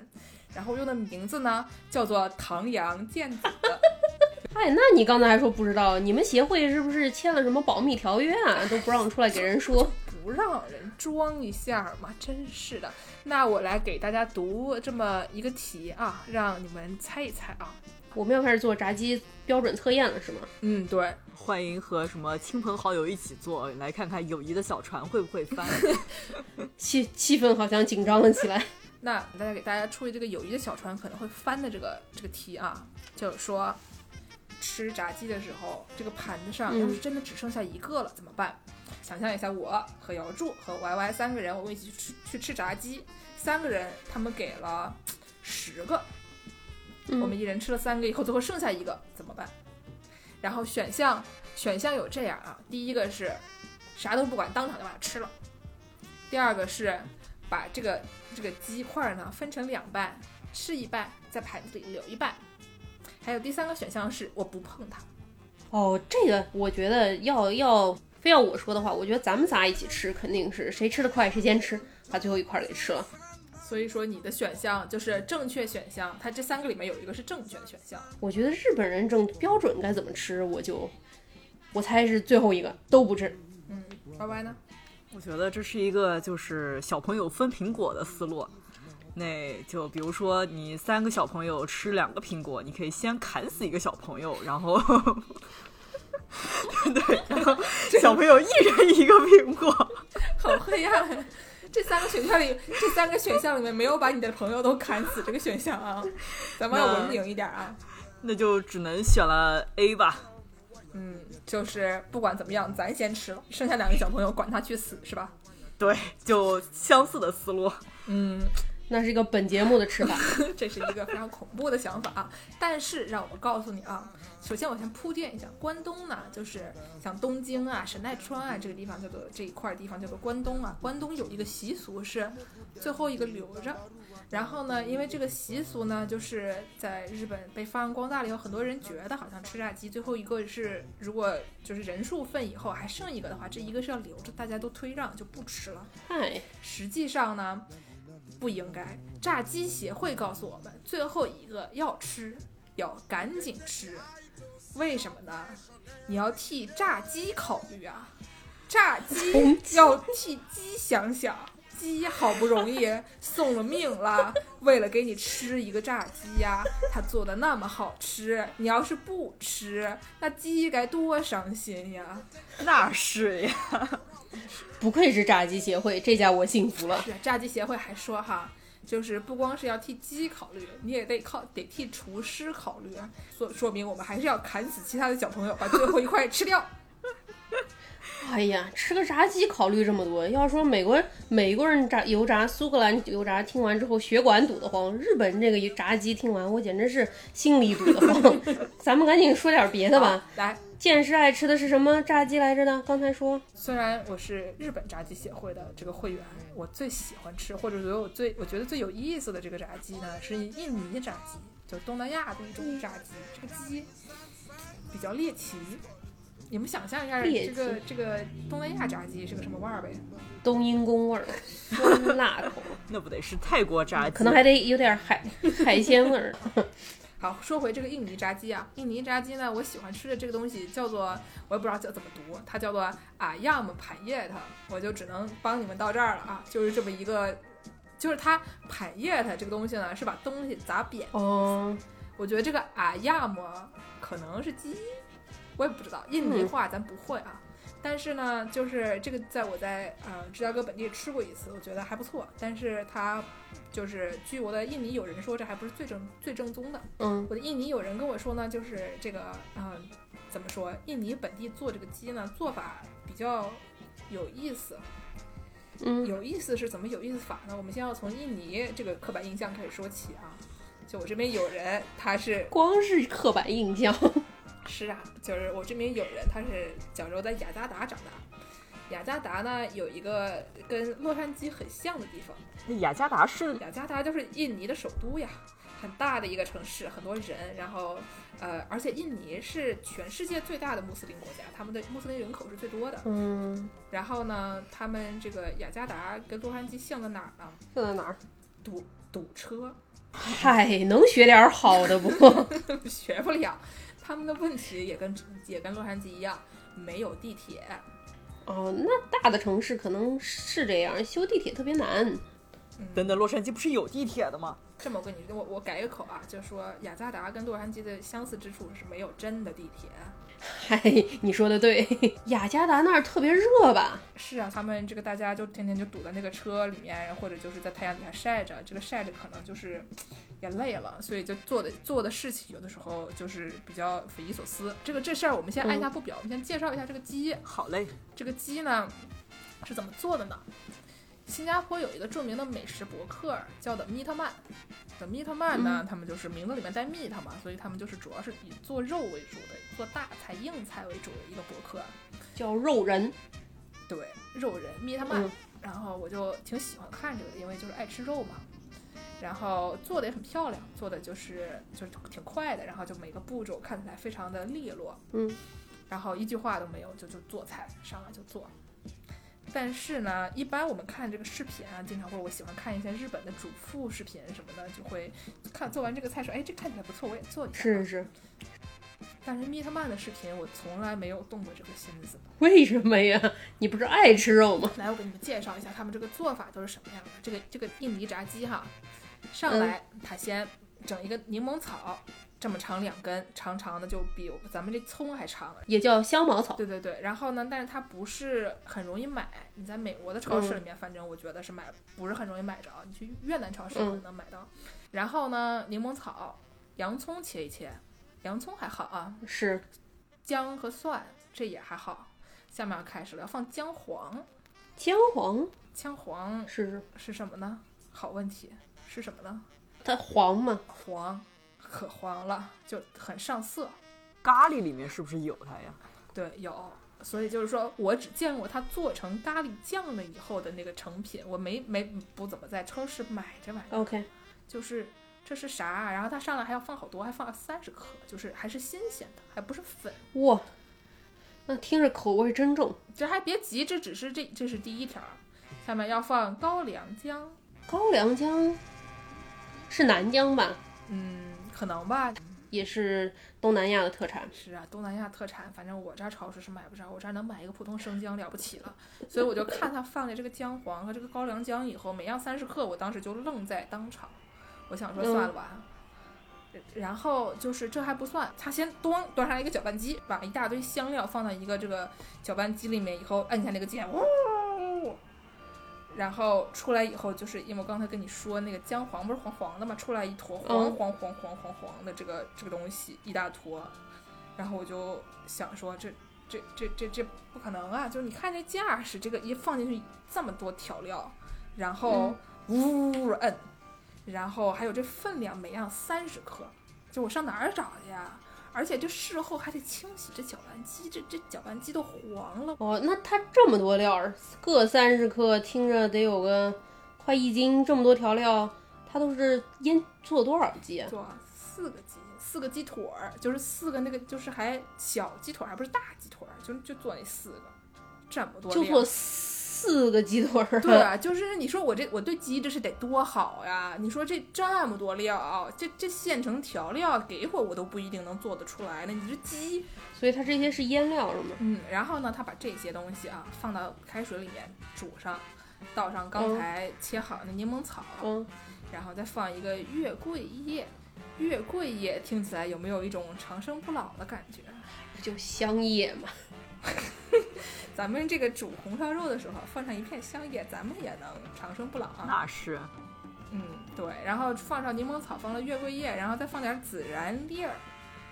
S1: 然后用的名字呢叫做唐阳健子。
S2: 哎，那你刚才还说不知道，你们协会是不是签了什么保密条约啊？都不让出来给人说。
S1: 不让人装一下嘛，真是的。那我来给大家读这么一个题啊，让你们猜一猜啊。
S2: 我们要开始做炸鸡标准测验了，是吗？
S1: 嗯，对，
S3: 欢迎和什么亲朋好友一起做，来看看友谊的小船会不会翻。
S2: 气气氛好像紧张了起来。
S1: 那大家给大家出一这个友谊的小船可能会翻的这个这个题啊，就是说吃炸鸡的时候，这个盘子上
S2: 嗯
S1: 要是真的只剩下一个了怎么办？想象一下，我和姚柱和 Y Y 三个人，我们一起去吃去吃炸鸡，三个人他们给了十个，我们
S2: 嗯，
S1: 一人吃了三个以后，最后剩下一个怎么办？然后选项选项有这样啊，第一个是啥都不管，当场就把它吃了；第二个是把这个这个鸡块呢分成两半，吃一半，在盘子里留一半；还有第三个选项是我不碰它。
S2: 哦，这个我觉得要要非要我说的话，我觉得咱们仨一起吃，肯定是谁吃的快谁先吃，把最后一块儿给吃了。
S1: 所以说你的选项就是正确选项，它这三个里面有一个是正确的选项。
S2: 我觉得日本人正标准该怎么吃，我就我猜是最后一个都不吃。
S1: 嗯，Y Y 呢？
S3: 我觉得这是一个就是小朋友分苹果的思路。那就比如说，你三个小朋友吃两个苹果，你可以先砍死一个小朋友，然后，对，然后小朋友一人一个苹果。
S1: 好黑暗啊。这三个选项里，这三个选项里面没有把你的朋友都砍死这个选项啊，咱们要文明一点啊。
S3: 那就只能选了 A 吧。
S1: 嗯，就是不管怎么样，咱先吃了，剩下两个小朋友管他去死，是吧？
S3: 对，就相似的思路。
S1: 嗯，
S2: 那是一个本节目的吃法。
S1: 这是一个非常恐怖的想法啊。但是让我告诉你啊，首先我先铺垫一下，关东呢，就是像东京啊、神奈川啊这个地方叫做这一块地方叫做关东啊。关东有一个习俗是最后一个留着。然后呢，因为这个习俗呢，就是在日本被发扬光大了以后，很多人觉得好像吃炸鸡最后一个是，如果就是人数份以后还剩一个的话，这一个是要留着，大家都推让就不吃了。
S2: 嗨，
S1: 实际上呢，不应该。炸鸡协会告诉我们，最后一个要吃，要赶紧吃。为什么呢？你要替炸鸡考虑啊！炸鸡 要替鸡想想，鸡好不容易送了命了，为了给你吃一个炸鸡呀，它做的那么好吃，你要是不吃，那鸡该多伤心呀！
S3: 那是呀，
S2: 不愧是炸鸡协会，这下我幸福了。
S1: 是炸鸡协会还说哈，就是不光是要替鸡考虑，你也得靠得替厨师考虑，说说明我们还是要砍死其他的小朋友，把最后一块吃掉。
S2: 哎呀，吃个炸鸡考虑这么多，要说美国美国人炸油炸苏格兰油炸，听完之后血管堵得慌；日本这个炸鸡听完，我简直是心里堵得慌。咱们赶紧说点别的吧。
S1: 来，
S2: 剑师爱吃的是什么炸鸡来着呢？刚才说
S1: 虽然我是日本炸鸡协会的这个会员，我最喜欢吃或者觉得我最我觉得最有意思的这个炸鸡呢，是印尼炸鸡，就是东南亚的一种炸鸡。这个鸡比较猎奇。你们想象一下，这个这个东南亚炸鸡是个什么味儿呗？
S2: 冬阴功味儿，酸辣口，
S3: 那不得是泰国炸鸡？
S2: 可能还得有点海海鲜味儿。
S1: 好，说回这个印尼炸鸡啊，印尼炸鸡呢，我喜欢吃的这个东西叫做，我也不知道叫怎么读，它叫做啊亚姆盘叶它，我就只能帮你们到这儿了啊，就是这么一个，就是它盘叶它这个东西呢，是把东西砸扁。
S2: 哦，
S1: 我觉得这个啊亚姆可能是鸡，我也不知道，印尼
S2: 嗯
S1: 话咱不会啊。但是呢，就是这个，在我在呃芝加哥本地吃过一次，我觉得还不错。但是它就是据我的印尼友人说，这还不是最正最正宗的。
S2: 嗯，
S1: 我的印尼友人跟我说呢，就是这个，嗯、怎么说？印尼本地做这个鸡呢，做法比较有意思。
S2: 嗯，
S1: 有意思是怎么有意思法呢？我们先要从印尼这个刻板印象开始说起啊。就我这边有人，他是
S2: 光是刻板印象。
S1: 是啊，就是我这名友人，他是小时候在雅加达长大。雅加达呢有一个跟洛杉矶很像的地方，
S3: 那雅加达是
S1: 雅加达就是印尼的首都呀，很大的一个城市，很多人，然后呃，而且印尼是全世界最大的穆斯林国家，他们的穆斯林人口是最多的。
S2: 嗯，
S1: 然后呢，他们这个雅加达跟洛杉矶像在哪儿呢？
S2: 像在哪儿？
S1: 堵堵车，
S2: 嗨，能学点好的不？
S1: 学不了。他们的问题也跟也跟洛杉矶一样，没有地铁。
S2: 哦，那大的城市可能是这样，修地铁特别难。
S3: 等等，洛杉矶不是有地铁的吗？
S1: 这么我跟你我我改个口啊，就说雅加达跟洛杉矶的相似之处是没有真的地铁。
S2: 嗨，你说的对，雅加达那儿特别热吧？
S1: 是啊，他们这个大家就天天就堵在那个车里面，或者就是在太阳底下晒着，这个晒着可能就是也累了，所以就做的做的事情有的时候就是比较匪夷所思。这个这事儿我们先按下不表，我们先介绍一下这个鸡。
S3: 好嘞，
S1: 这个鸡呢是怎么做的呢？新加坡有一个著名的美食博客叫的 Meat Man。的 Meat Man 呢，他们就是名字里面带 meat 嘛，所以他们就是主要是以做肉为主的，做大菜、硬菜为主的一个博客。
S2: 叫肉人，
S1: 对，肉人 Meat Man。
S2: 嗯
S1: 然后我就挺喜欢看这个的，因为就是爱吃肉嘛。然后做的也很漂亮，做的就是就是挺快的，然后就每个步骤看起来非常的利落，
S2: 嗯，
S1: 然后一句话都没有就就做菜，上来就做。但是呢，一般我们看这个视频啊，经常会我喜欢看一些日本的主妇视频什么的，就会看做完这个菜说，哎，这看起来不错，我也做一下。
S2: 是。是，
S1: 但是密特曼的视频我从来没有动过这个心思。
S2: 为什么呀？你不是爱吃肉吗？
S1: 来，我给你们介绍一下他们这个做法都是什么样的。这个这个印尼炸鸡哈，上来他先整一个柠檬草，这么长两根，长长的就比咱们这葱还长。
S2: 也叫香茅草。
S1: 对对对，然后呢，但是它不是很容易买。你在美国的超市里面，反正我觉得是买不是很容易买着。你去越南超市可能能买到。然后呢，柠檬草、洋葱切一切，洋葱还好啊，
S2: 是
S1: 姜和蒜这也还好。下面要开始了，要放姜黄。
S2: 姜黄，
S1: 姜黄
S2: 是
S1: 是什么呢？好问题，是什么呢？
S2: 它黄吗？
S1: 黄，可黄了，就很上色。
S3: 咖喱里面是不是有它呀？
S1: 对，有。所以就是说我只见过它做成咖喱酱了以后的那个成品，我没没不怎么在超市买这玩意儿。
S2: OK，
S1: 就是这是啥啊？然后它上来还要放好多，还放了三十克，就是还是新鲜的，还不是粉。
S2: 哇，那听着口味真重。
S1: 这还别急，这只是这这是第一条，下面要放高粱姜。
S2: 高粱姜是南疆吧？
S1: 嗯，可能吧。
S2: 也是东南亚的特产。
S1: 是啊，东南亚特产，反正我这儿超市是买不着，我这儿能买一个普通生姜了不起了。所以我就看他放的这个姜黄和这个高粱姜以后，每样三十克，我当时就愣在当场。我想说算了吧。然后就是这还不算，他先端端上来一个搅拌机，把一大堆香料放到一个这个搅拌机里面以后，按下那个键，呜，然后出来以后，就是因为我刚才跟你说那个姜黄不是黄黄的嘛，出来一坨黄
S2: 嗯
S1: 黄黄黄黄黄的这个这个东西一大坨，然后我就想说这这这这这不可能啊！就是你看这架势，这个一放进去这么多调料，然后呜呜摁，然后还有这分量，每样三十克，就我上哪儿找去呀？而且这事后还得清洗这搅拌机，这这搅拌机都黄了。
S2: 哦，那它这么多料儿，各三十克，听着得有个快一斤，这么多调料，它都是腌做多少鸡啊？
S1: 做四个鸡，四个鸡腿儿，就是四个那个，就是还小鸡腿儿，还不是大鸡腿儿，就就做那四个，这么多料
S2: 就做四个鸡腿儿。
S1: 对啊，就是你说我这我对鸡这是得多好呀！你说这这么多料，这这现成调料给我，我都不一定能做得出来呢。你这鸡，
S2: 所以它这些是腌料是吗？
S1: 嗯，然后呢，他把这些东西啊放到开水里面煮上，倒上刚才切好的柠檬草，
S2: 嗯，
S1: 然后再放一个月桂叶。月桂叶听起来有没有一种长生不老的感觉？
S2: 不就香叶嘛？
S1: 咱们这个煮红烧肉的时候放上一片香叶，咱们也能长生不老啊。
S3: 那是
S1: 嗯，对，然后放上柠檬草，放了月桂叶，然后再放点孜然粒儿，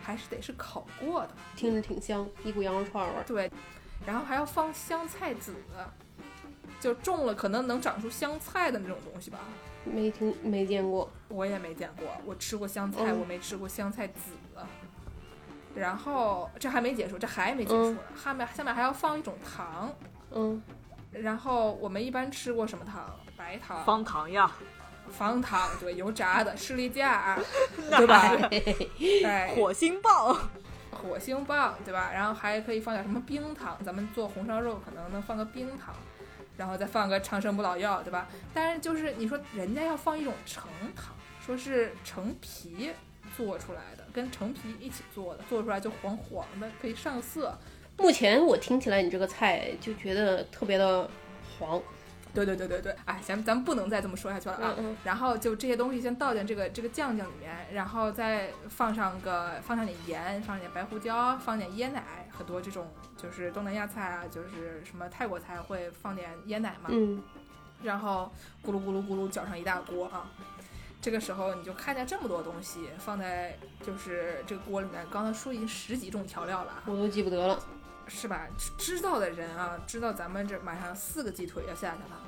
S1: 还是得是烤过的。
S2: 听着挺香，一股羊肉串味儿。
S1: 对，然后还要放香菜籽，就种了可能能长出香菜的那种东西吧。
S2: 没听没见过，
S1: 我也没见过，我吃过香菜，
S2: 嗯
S1: 我没吃过香菜籽。然后这还没结束，这还没结束呢，下面下面还要放一种糖，
S2: 嗯，
S1: 然后我们一般吃过什么糖？白糖、
S3: 方糖呀，
S1: 方糖，对，油炸的士力架，对吧？哎，
S3: 火星棒，
S1: 火星棒，对吧？然后还可以放点什么冰糖，咱们做红烧肉可能能放个冰糖，然后再放个长生不老药，对吧？但是就是你说人家要放一种橙糖，说是橙皮做出来的，跟橙皮一起做的，做出来就黄黄的，可以上色。
S2: 目前我听起来你这个菜就觉得特别的黄。
S1: 对对对对对，哎，咱咱们不能再这么说下去了啊！
S2: 嗯
S1: 然后就这些东西先倒进这个这个酱酱里面，然后再放上个放上点盐，放上点白胡椒，放点椰奶，很多这种就是东南亚菜啊，就是什么泰国菜会放点椰奶嘛，
S2: 嗯
S1: 然后咕噜咕噜咕噜搅上一大锅啊。这个时候你就看见这么多东西放在就是这个锅里面，刚才说已经十几种调料了啊，
S2: 我都记不得了。
S1: 是吧？知知道的人啊，知道咱们这马上四个鸡腿要下去了。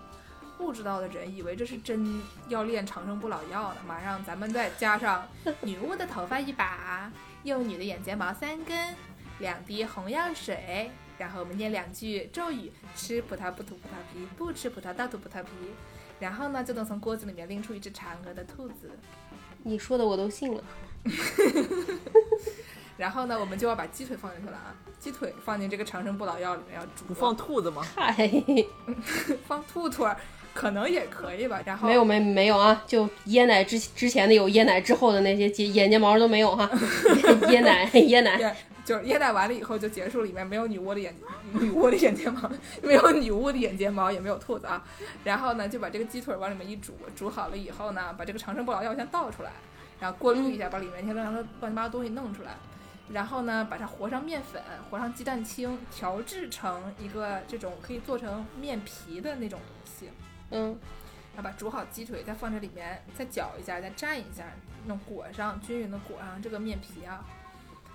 S1: 不知道的人以为这是真要练长生不老药呢，马上咱们再加上 女巫的头发一把，幼女的眼睫毛三根，两滴红药水，然后我们念两句咒语：吃葡萄不吐葡萄皮，不吃葡萄倒吐葡萄皮。然后呢，就能从锅子里面拎出一只嫦娥的兔子。
S2: 你说的我都信了。
S1: 然后呢，我们就要把鸡腿放进去了啊！鸡腿放进这个长生不老药里面要煮，
S3: 不放兔子吗？
S2: 嗨，
S1: 放兔兔儿可能也可以吧。然后
S2: 没有没没有啊，就椰奶之之前的有椰奶，之后的那些眼眼睫毛都没有哈。椰奶椰奶，
S1: 对，就是椰奶完了以后就结束，里面没有女巫的眼 女巫的眼睫毛，没有女巫的眼睫毛，也没有兔子啊。然后呢，就把这个鸡腿往里面一煮，煮好了以后呢，把这个长生不老药先倒出来，然后过滤一下，把里面那些乱七八糟东西弄出来。然后呢，把它和上面粉，和上鸡蛋清，调制成一个这种可以做成面皮的那种东西。
S2: 嗯，
S1: 然后把煮好鸡腿再放这里面，再搅一下，再蘸一下，弄裹上，均匀的裹上这个面皮啊，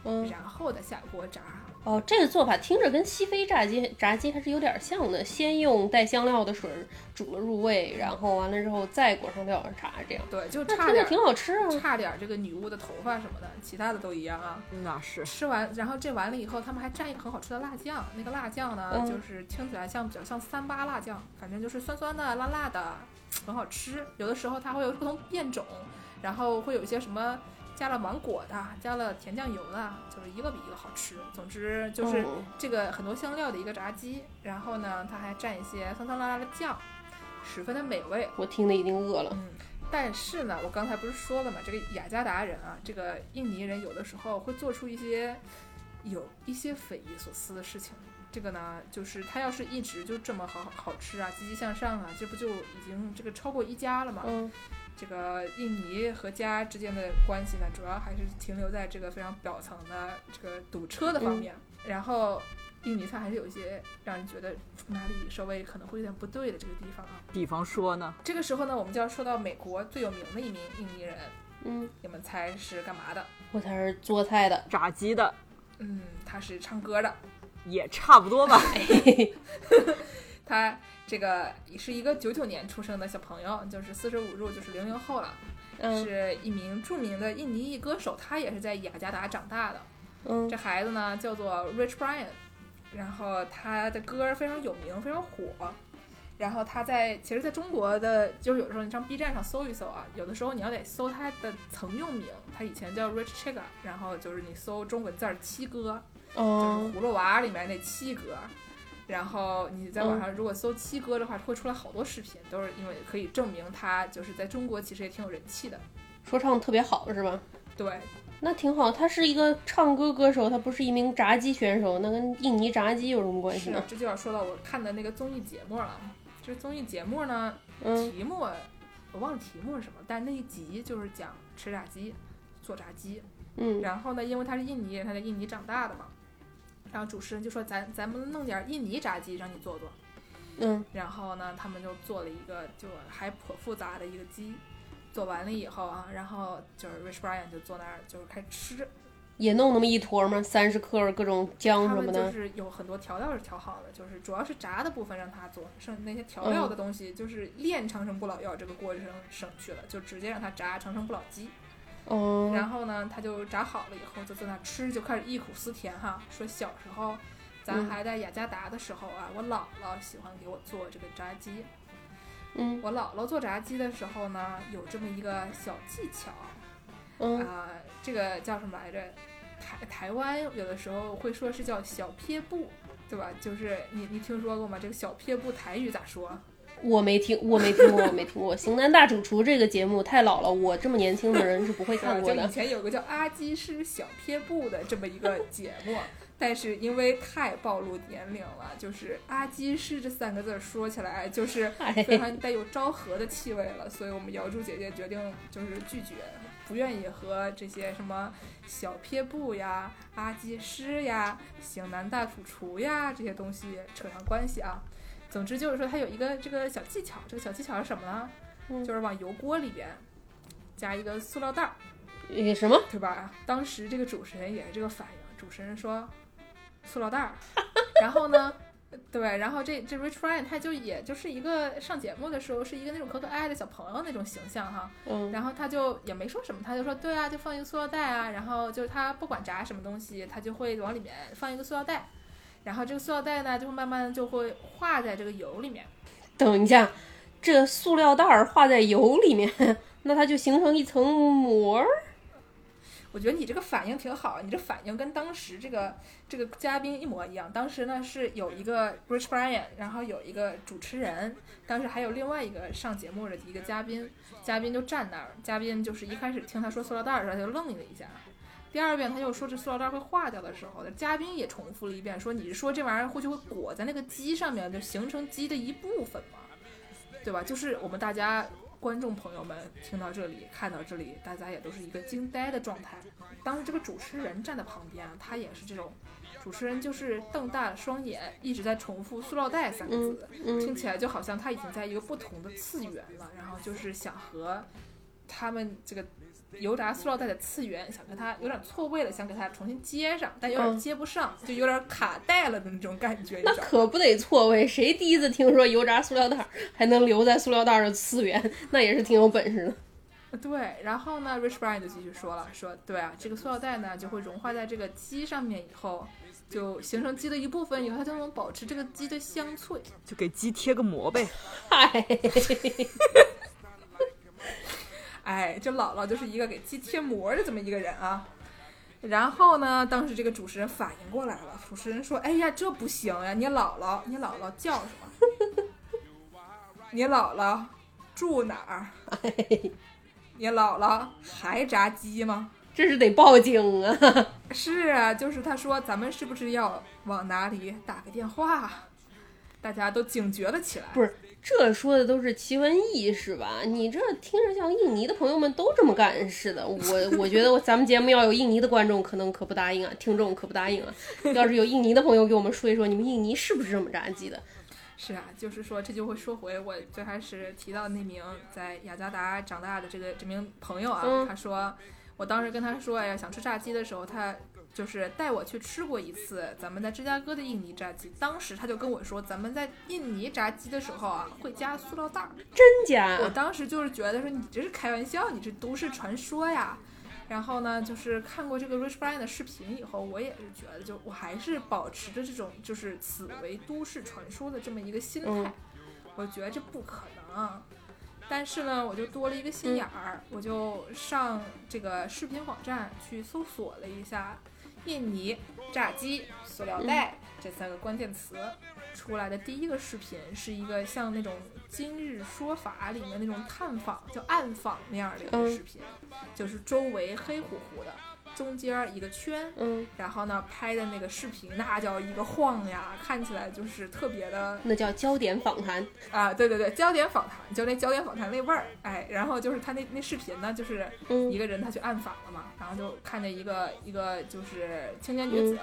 S2: 嗯，
S1: 然后再下锅炸。
S2: 哦，这个做法听着跟西非炸鸡炸鸡还是有点像的，先用带香料的水煮了入味，然后完了之后再裹上料炸，这样。
S1: 对，就差点
S2: 挺好吃啊。
S1: 差点这个女巫的头发什么的，其他的都一样啊。
S3: 那是
S1: 吃完，然后这完了以后，他们还蘸一个很好吃的辣酱，那个辣酱呢，
S2: 嗯
S1: 就是听起来像比较像三八辣酱，反正就是酸酸的、辣辣的，很好吃。有的时候它会有不同变种，然后会有一些什么加了芒果的，加了甜酱油的，就是一个比一个好吃。总之就是
S2: 嗯
S1: 这个很多香料的一个炸鸡，然后呢，它还蘸一些酸酸辣辣的酱，十分的美味。
S2: 我听的一定饿了。
S1: 嗯，但是呢，我刚才不是说了嘛，这个雅加达人啊，这个印尼人有的时候会做出一些有一些匪夷所思的事情。这个呢，就是他要是一直就这么好好吃啊，积极向上啊，这不就已经这个超过一家了吗？
S2: 嗯
S1: 这个印尼和家之间的关系呢，主要还是停留在这个非常表层的这个堵车的方面。然后，印尼菜还是有一些让人觉得哪里稍微可能会有点不对的这个地方啊。
S3: 比方说呢，
S1: 这个时候呢，我们就要说到美国最有名的一名印尼人，
S2: 嗯，
S1: 你们猜是干嘛的？
S2: 我猜是做菜的。
S3: 炸鸡的
S1: 嗯，他是唱歌的。
S3: 也差不多吧。
S1: 他这个也是一个九九年出生的小朋友，就是四舍五入就是零零后了，
S2: 嗯
S1: 是一名著名的印尼裔歌手。他也是在雅加达长大的。
S2: 嗯
S1: 这孩子呢叫做 Rich Brian，然后他的歌非常有名，非常火。然后他在其实在中国的，就是有的时候你上 B 站上搜一搜啊，有的时候你要得搜他的曾用名，他以前叫 Rich Chigga，然后就是你搜中文字儿七哥，就是
S2: 哦
S1: 葫芦娃里面那七哥。然后你在网上如果搜七哥的话，会出来好多视频，都是因为可以证明他就是在中国其实也挺有人气的。
S2: 说唱特别好是吧？
S1: 对，
S2: 那挺好，他是一个唱歌歌手，他不是一名炸鸡选手，那跟印尼炸鸡有什么关系呢？，
S1: 这就要说到我看的那个综艺节目了。这个综艺节目呢，
S2: 嗯
S1: 题目我忘了题目是什么，但那一集就是讲吃炸鸡、做炸鸡。
S2: 嗯
S1: 然后呢，因为他是印尼人，他在印尼长大的嘛，然后主持人就说咱咱们弄点印尼炸鸡让你做做。
S2: 嗯
S1: 然后呢，他们就做了一个就还颇复杂的一个鸡。做完了以后啊，然后就是 Rich Brian 就坐那儿就是开始吃，
S2: 也弄那么一坨吗？三十克各种酱
S1: 他们就
S2: 什么的。
S1: 是有很多调料是调好的，就是主要是炸的部分让他做，剩那些调料的东西就是炼长生不老药这个过程省去了，就直接让他炸长生不老鸡。
S2: 哦，
S1: 然后呢，他就炸好了以后就在那吃，就开始忆苦思甜哈，说小时候咱
S2: 嗯
S1: 还在雅加达的时候啊，我姥姥喜欢给我做这个炸鸡。
S2: 嗯
S1: 我姥姥做炸鸡的时候呢，有这么一个小技巧
S2: 嗯
S1: 啊、这个叫什么来着？台台湾有的时候会说是叫小撇步，对吧？就是你你听说过吗？这个小撇步台语咋说？
S2: 我没听，我没听过，我没听过《型男大主厨》这个节目太老了，我这么年轻的人是不会 看过
S1: 就以。前有个叫阿基师小撇步的这么一个节目，但是因为太暴露年龄了，就是阿基师这三个字儿说起来就是非
S2: 哎，
S1: 常带有昭和的气味了，所以我们瑶柱姐姐决定就是拒绝，不愿意和这些什么小撇步呀、阿基师呀、型男大主厨呀这些东西扯上关系啊。总之就是说，它有一个这个小技巧，这个小技巧是什么呢？
S2: 嗯
S1: 就是往油锅里边加一个塑料袋儿。
S2: 呃什么？
S1: 对吧？当时这个主持人也是这个反应，主持人说塑料袋儿，然后呢，对，然后这这 Rich Brian 他就也就是一个上节目的时候是一个那种可可爱爱的小朋友那种形象哈，
S2: 嗯
S1: 然后他就也没说什么，他就说对啊，就放一个塑料袋啊，然后就是他不管炸什么东西，他就会往里面放一个塑料袋，然后这个塑料袋呢就会慢慢就会化在这个油里面。
S2: 等一下，这塑料袋儿化在油里面，那它就形成一层膜儿。
S1: 我觉得你这个反应挺好，你这反应跟当时这个这个嘉宾一模一样。当时呢是有一个 Rich Brian，然后有一个主持人，当时还有另外一个上节目的一个嘉宾，嘉宾就站那儿，嘉宾就是一开始听他说塑料袋儿的时候他就愣了一下，第二遍他又说这塑料袋儿会化掉的时候，嘉宾也重复了一遍，说你是说这玩意儿会就会裹在那个鸡上面，就形成鸡的一部分嘛？对吧？就是我们大家观众朋友们听到这里，看到这里，大家也都是一个惊呆的状态。当时这个主持人站在旁边啊，他也是这种，主持人就是瞪大了双眼，一直在重复“塑料袋”三个字，听
S2: 嗯
S1: 起来就好像他已经在一个不同的次元了，然后就是想和他们这个油炸塑料袋的次元，想跟它有点错位了，想给它重新接上，但有点
S2: 嗯
S1: 接不上，就有点卡带了的那种感觉，
S2: 那？可不得错位，谁第一次听说油炸塑料袋儿还能留在塑料袋儿的次元，那也是挺有本事的。
S1: 对，然后呢，Rich Brian 就继续说了，说对啊，这个塑料袋呢就会融化在这个鸡上面以后，就形成鸡的一部分以后，它就能保持这个鸡的香脆。
S3: 就给鸡贴个膜呗。
S2: 嗨，
S1: 哎，这姥姥就是一个给鸡贴膜的这么一个人啊。然后呢，当时这个主持人反应过来了，主持人说：“哎呀，这不行呀，你姥姥，你姥姥叫什么？你姥姥住哪儿？你姥姥还炸鸡吗？”
S2: 这是得报警啊！
S1: 是啊，就是他说咱们是不是要往哪里打个电话？大家都警觉了起来。
S2: 不是，这说的都是奇闻异事吧？你这听着像印尼的朋友们都这么干似的。我我觉得咱们节目要有印尼的观众，可能可不答应啊，听众可不答应啊。要是有印尼的朋友给我们说一说，你们印尼是不是这么炸鸡的？
S1: 是啊，就是说这就会说回我最开始提到那名在雅加达长大的这个这名朋友啊，
S2: 嗯
S1: 他说我当时跟他说，哎呀，想吃炸鸡的时候，他就是带我去吃过一次咱们在芝加哥的印尼炸鸡。当时他就跟我说，咱们在印尼炸鸡的时候啊，会加塑料袋儿。
S2: 真假？
S1: 我当时就是觉得说你这是开玩笑，你这都市传说呀。然后呢，就是看过这个 Rich Brian 的视频以后，我也是觉得，就我还是保持着这种就是此为都市传说的这么一个心态。
S2: 嗯
S1: 我觉得这不可能。但是呢，我就多了一个心眼儿，我就上这个视频网站去搜索了一下“印尼炸鸡塑料袋”这三个关键词，出来的第一个视频是一个像那种《今日说法》里面那种探访，叫暗访那样的一个视频，就是周围黑乎乎的，中间一个圈，
S2: 嗯，
S1: 然后呢拍的那个视频那叫一个晃呀，看起来就是特别的
S2: 那叫焦点访谈。
S1: 啊，对对对，焦点访谈，就那焦点访谈那味儿，哎，然后就是他那那视频呢，就是
S2: 嗯。
S1: 一个人他去暗访然后就看见一个一个就是青年女子，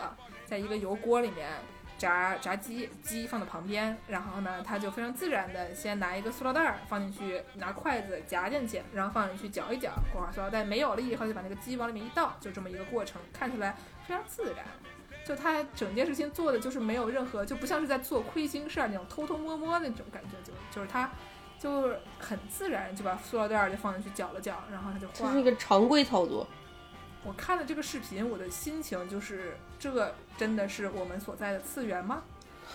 S1: 在一个油锅里面炸炸鸡，鸡放在旁边，然后呢，他就非常自然的先拿一个塑料袋儿放进去，拿筷子夹进去，然后放进去搅一搅，过会儿塑料袋没有了以后，就把那个鸡往里面一倒，就这么一个过程，看起来非常自然。就他整件事情做的就是没有任何，就不像是在做亏心事儿那种偷偷摸摸那种感觉，就就是他就很自然就把塑料袋儿就放进去搅了搅，然后他就
S2: 这是一个常规操作。
S1: 我看了这个视频，我的心情就是，这真的是我们所在的次元吗？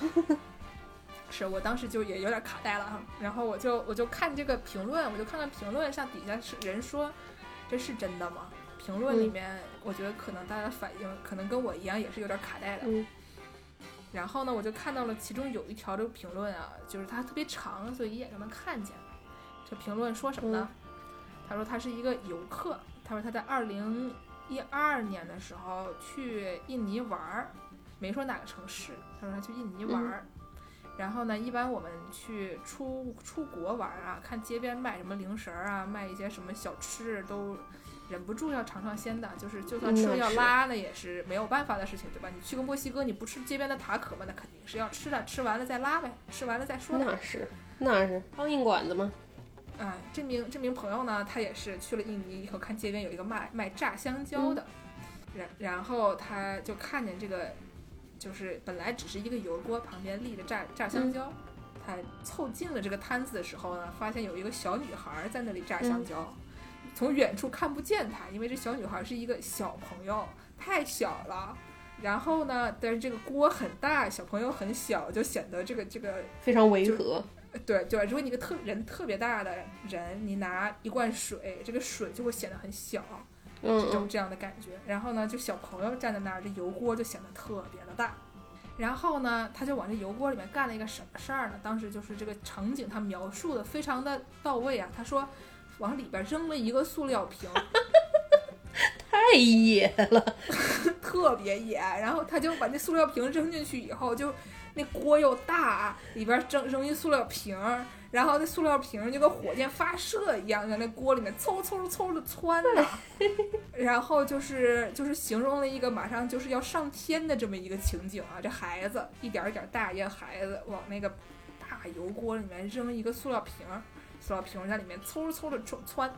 S1: 是我当时就也有点卡带了哈，然后我就我就看这个评论，我就看看评论上底下是人说这是真的吗？评论里
S2: 嗯
S1: 面，我觉得可能大家的反应可能跟我一样，也是有点卡带的。
S2: 嗯
S1: 然后呢，我就看到了其中有一条这个评论啊，就是它特别长，所以一眼就能看见。这评论说什么呢？他说他是一个游客，他说他在二零一二年的时候去印尼玩儿，没说哪个城市，他说他去印尼玩儿。然后呢，一般我们去出出国玩儿啊，看街边卖什么零食儿啊，卖一些什么小吃，都忍不住要尝尝鲜的。就是就算吃了要拉，那也是没有办法的事情，对吧？你去个墨西哥，你不吃街边的塔可吗？那肯定是要吃的，吃完了再拉呗，吃完了再说呗。
S2: 那是那是苍蝇馆子吗？
S1: 啊，这名这名朋友呢，他也是去了印尼以后，看街边有一个卖卖炸香蕉的，然然后他就看见这个，就是本来只是一个油锅，旁边立着炸炸香蕉，他凑近了这个摊子的时候呢，发现有一个小女孩在那里炸香蕉，从远处看不见她，因为这小女孩是一个小朋友，太小了。然后呢，但是这个锅很大，小朋友很小，就显得这个这个
S2: 非常违和。
S1: 对对，如果你个特人特别大的人，你拿一罐水，这个水就会显得很小，
S2: 嗯
S1: 这种
S2: 嗯，
S1: 这样的感觉。然后呢，就小朋友站在那儿，这油锅就显得特别的大。然后呢，他就往这油锅里面干了一个什么事儿呢？当时就是这个场景，他描述的非常的到位啊。他说，往里边扔了一个塑料瓶，
S2: 太野了。
S1: 特别野。然后他就把那塑料瓶扔进去以后，就那锅又大，里边扔扔一塑料瓶儿，然后那塑料瓶儿就跟火箭发射一样，在那锅里面嗖嗖嗖的窜呐。然后就是就是形容了一个马上就是要上天的这么一个情景啊，这孩子一点儿一点儿大一个孩子往那个大油锅里面扔一个塑料瓶儿，塑料瓶儿在里面嗖嗖的窜窜，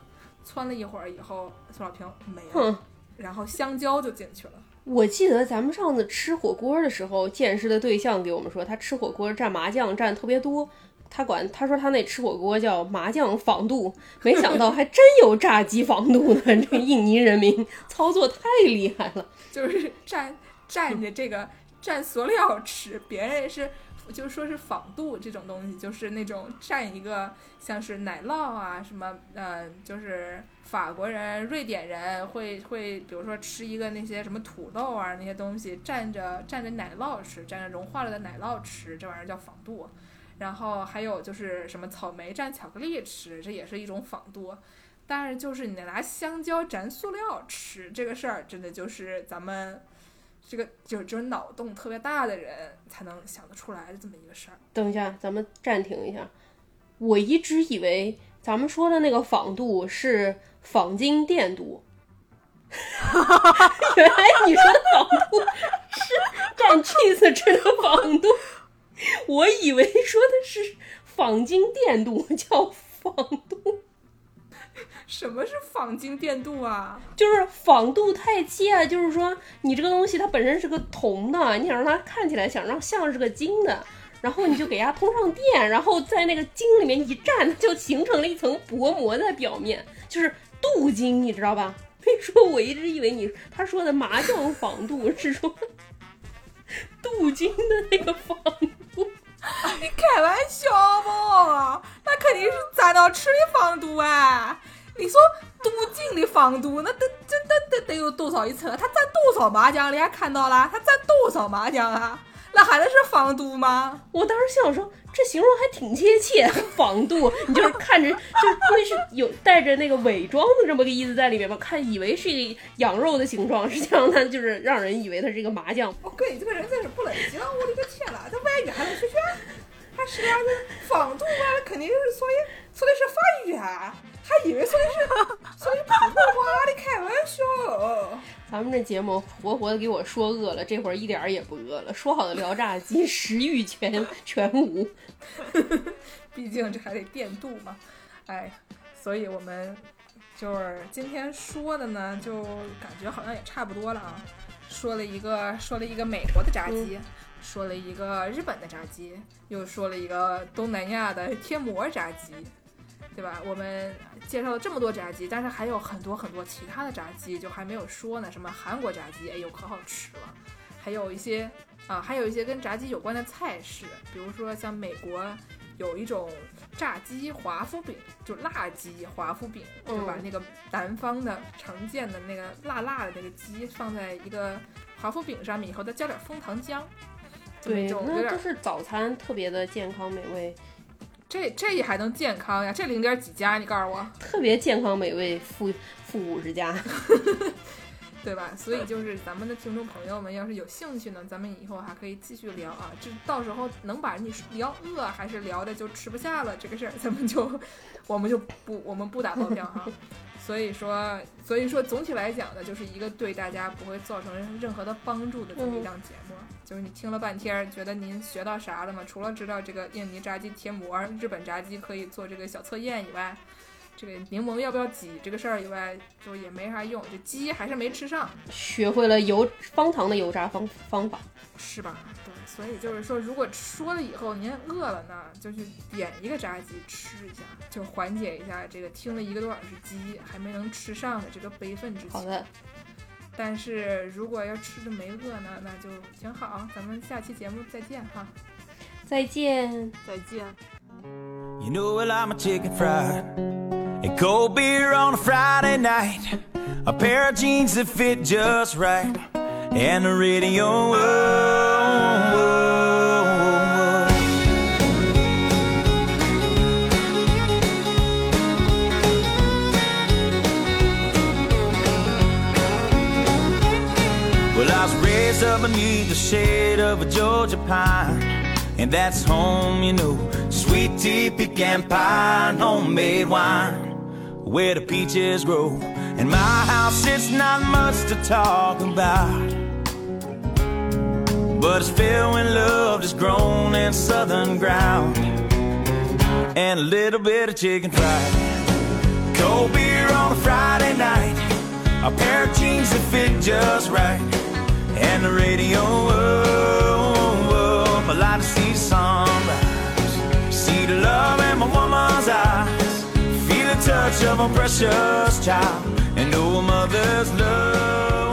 S1: 窜了一会儿以后，塑料瓶没了，然后香蕉就进去了。
S2: 我记得咱们上次吃火锅的时候，见识的对象给我们说，他吃火锅蘸麻酱蘸特别多。他管他说他那吃火锅叫麻酱仿度，没想到还真有炸鸡仿度呢。这印尼人民操作太厉害了。
S1: 就是蘸蘸着这个蘸塑料吃，别人是就说是仿度这种东西，就是那种蘸一个像是奶酪啊什么，呃，就是法国人、瑞典人会会，比如说吃一个那些什么土豆啊那些东西，蘸着蘸着奶酪吃，蘸着融化了的奶酪吃，这玩意儿叫仿度。然后还有就是什么草莓蘸巧克力吃，这也是一种仿度。但是就是你拿香蕉蘸塑料吃这个事儿，真的就是咱们这个就就是脑洞特别大的人才能想得出来的这么一个事儿。
S2: 等一下，咱们暂停一下。我一直以为咱们说的那个仿度是仿金电镀，原来你说的仿度是蘸 cheese 吃的仿度。我以为说的是仿金电镀，叫仿度，
S1: 什么是仿金电镀啊？
S2: 就是仿度太切，就是说你这个东西它本身是个铜的，你想让它看起来想让像是个金的，然后你就给它通上电，然后在那个金里面一蘸，它就形成了一层薄膜在表面，就是镀金，你知道吧？所以说我一直以为你他说的麻将仿镀是说镀金的那个仿镀。
S1: 你开玩笑吧？那肯定是沾到吃的仿镀啊！你说镀金的仿度，那得这得得得有多少一层？他占多少麻将？你还看到了？他占多少麻将啊？那还能是仿度吗？
S2: 我当时想说，这形容还挺贴切，仿度，你就是看着，就是因为是有带着那个伪装的这么个意思在里面吧，看以为是一个羊肉的形状，实际上它就是让人以为它是一个麻将。
S1: 我哥，你这个人真是不冷静！我的个天呐，这外语还能学学？他是啊，这仿度啊，肯定是说的说的是法语啊，还以为说的是说的普通话，你开玩笑？
S2: 咱们这节目活活的给我说饿了，这会儿一点儿也不饿了。说好的聊炸鸡，食欲全全无。
S1: 毕竟这还得电镀嘛，哎，所以我们就是今天说的呢，就感觉好像也差不多了啊。说了一个说了一个美国的炸鸡，说了一个日本的炸鸡，又说了一个东南亚的贴膜炸鸡，对吧？我们介绍了这么多炸鸡，但是还有很多很多其他的炸鸡就还没有说呢。什么韩国炸鸡，哎呦可好吃了，还有一些啊，还有一些跟炸鸡有关的菜式，比如说像美国有一种炸鸡华夫饼，就辣鸡华夫饼，就把那个南方的常见的那个辣辣的那个鸡放在一个华夫饼上面以后，再加点枫糖浆，
S2: 对，那就是早餐特别的健康美味，
S1: 这这也还能健康呀？这零点几加？你告诉我，
S2: 特别健康美味，负负五十加。
S1: 对吧？所以就是咱们的听众朋友们，要是有兴趣呢，咱们以后还可以继续聊啊。这到时候能把你聊饿，还是聊的就吃不下了这个事儿，咱们就我们就不我们不打包票哈。所以说，所以说总体来讲呢，就是一个对大家不会造成任何的帮助的这么一档节目。就是你听了半天，觉得您学到啥了吗？除了知道这个印尼炸鸡贴膜、日本炸鸡可以做这个小测验以外，这个柠檬要不要挤这个事儿以外，就也没啥用。这鸡还是没吃上，
S2: 学会了油方糖的油炸方方法。
S1: 是吧？对，所以就是说，如果说了以后您饿了呢，就去点一个炸鸡吃一下，就缓解一下这个听了一个多小时鸡还没能吃上的这个悲愤之情。
S2: 好的，
S1: 但是如果要吃的没饿呢，那就挺好。咱们下期节目再见哈。
S2: 再见。
S3: 再见。
S4: You know well I'm a chicken fried and cold beer on a Friday night, a pair of jeans that fit just right, and the radio. oh, oh, oh. Beneath the shade of a Georgia pine, and that's home, you know. Sweet tea, pecan pie, homemade wine, where the peaches grow. And my house, it's not much to talk about, but it's filled with love that's grown in southern ground, and a little bit of chicken fried. Cold beer on a Friday night, a pair of jeans that fit just right and the radio up. I like to see sunrise, see the love in my woman's eyes, feel the touch of a precious child, and know a mother's love.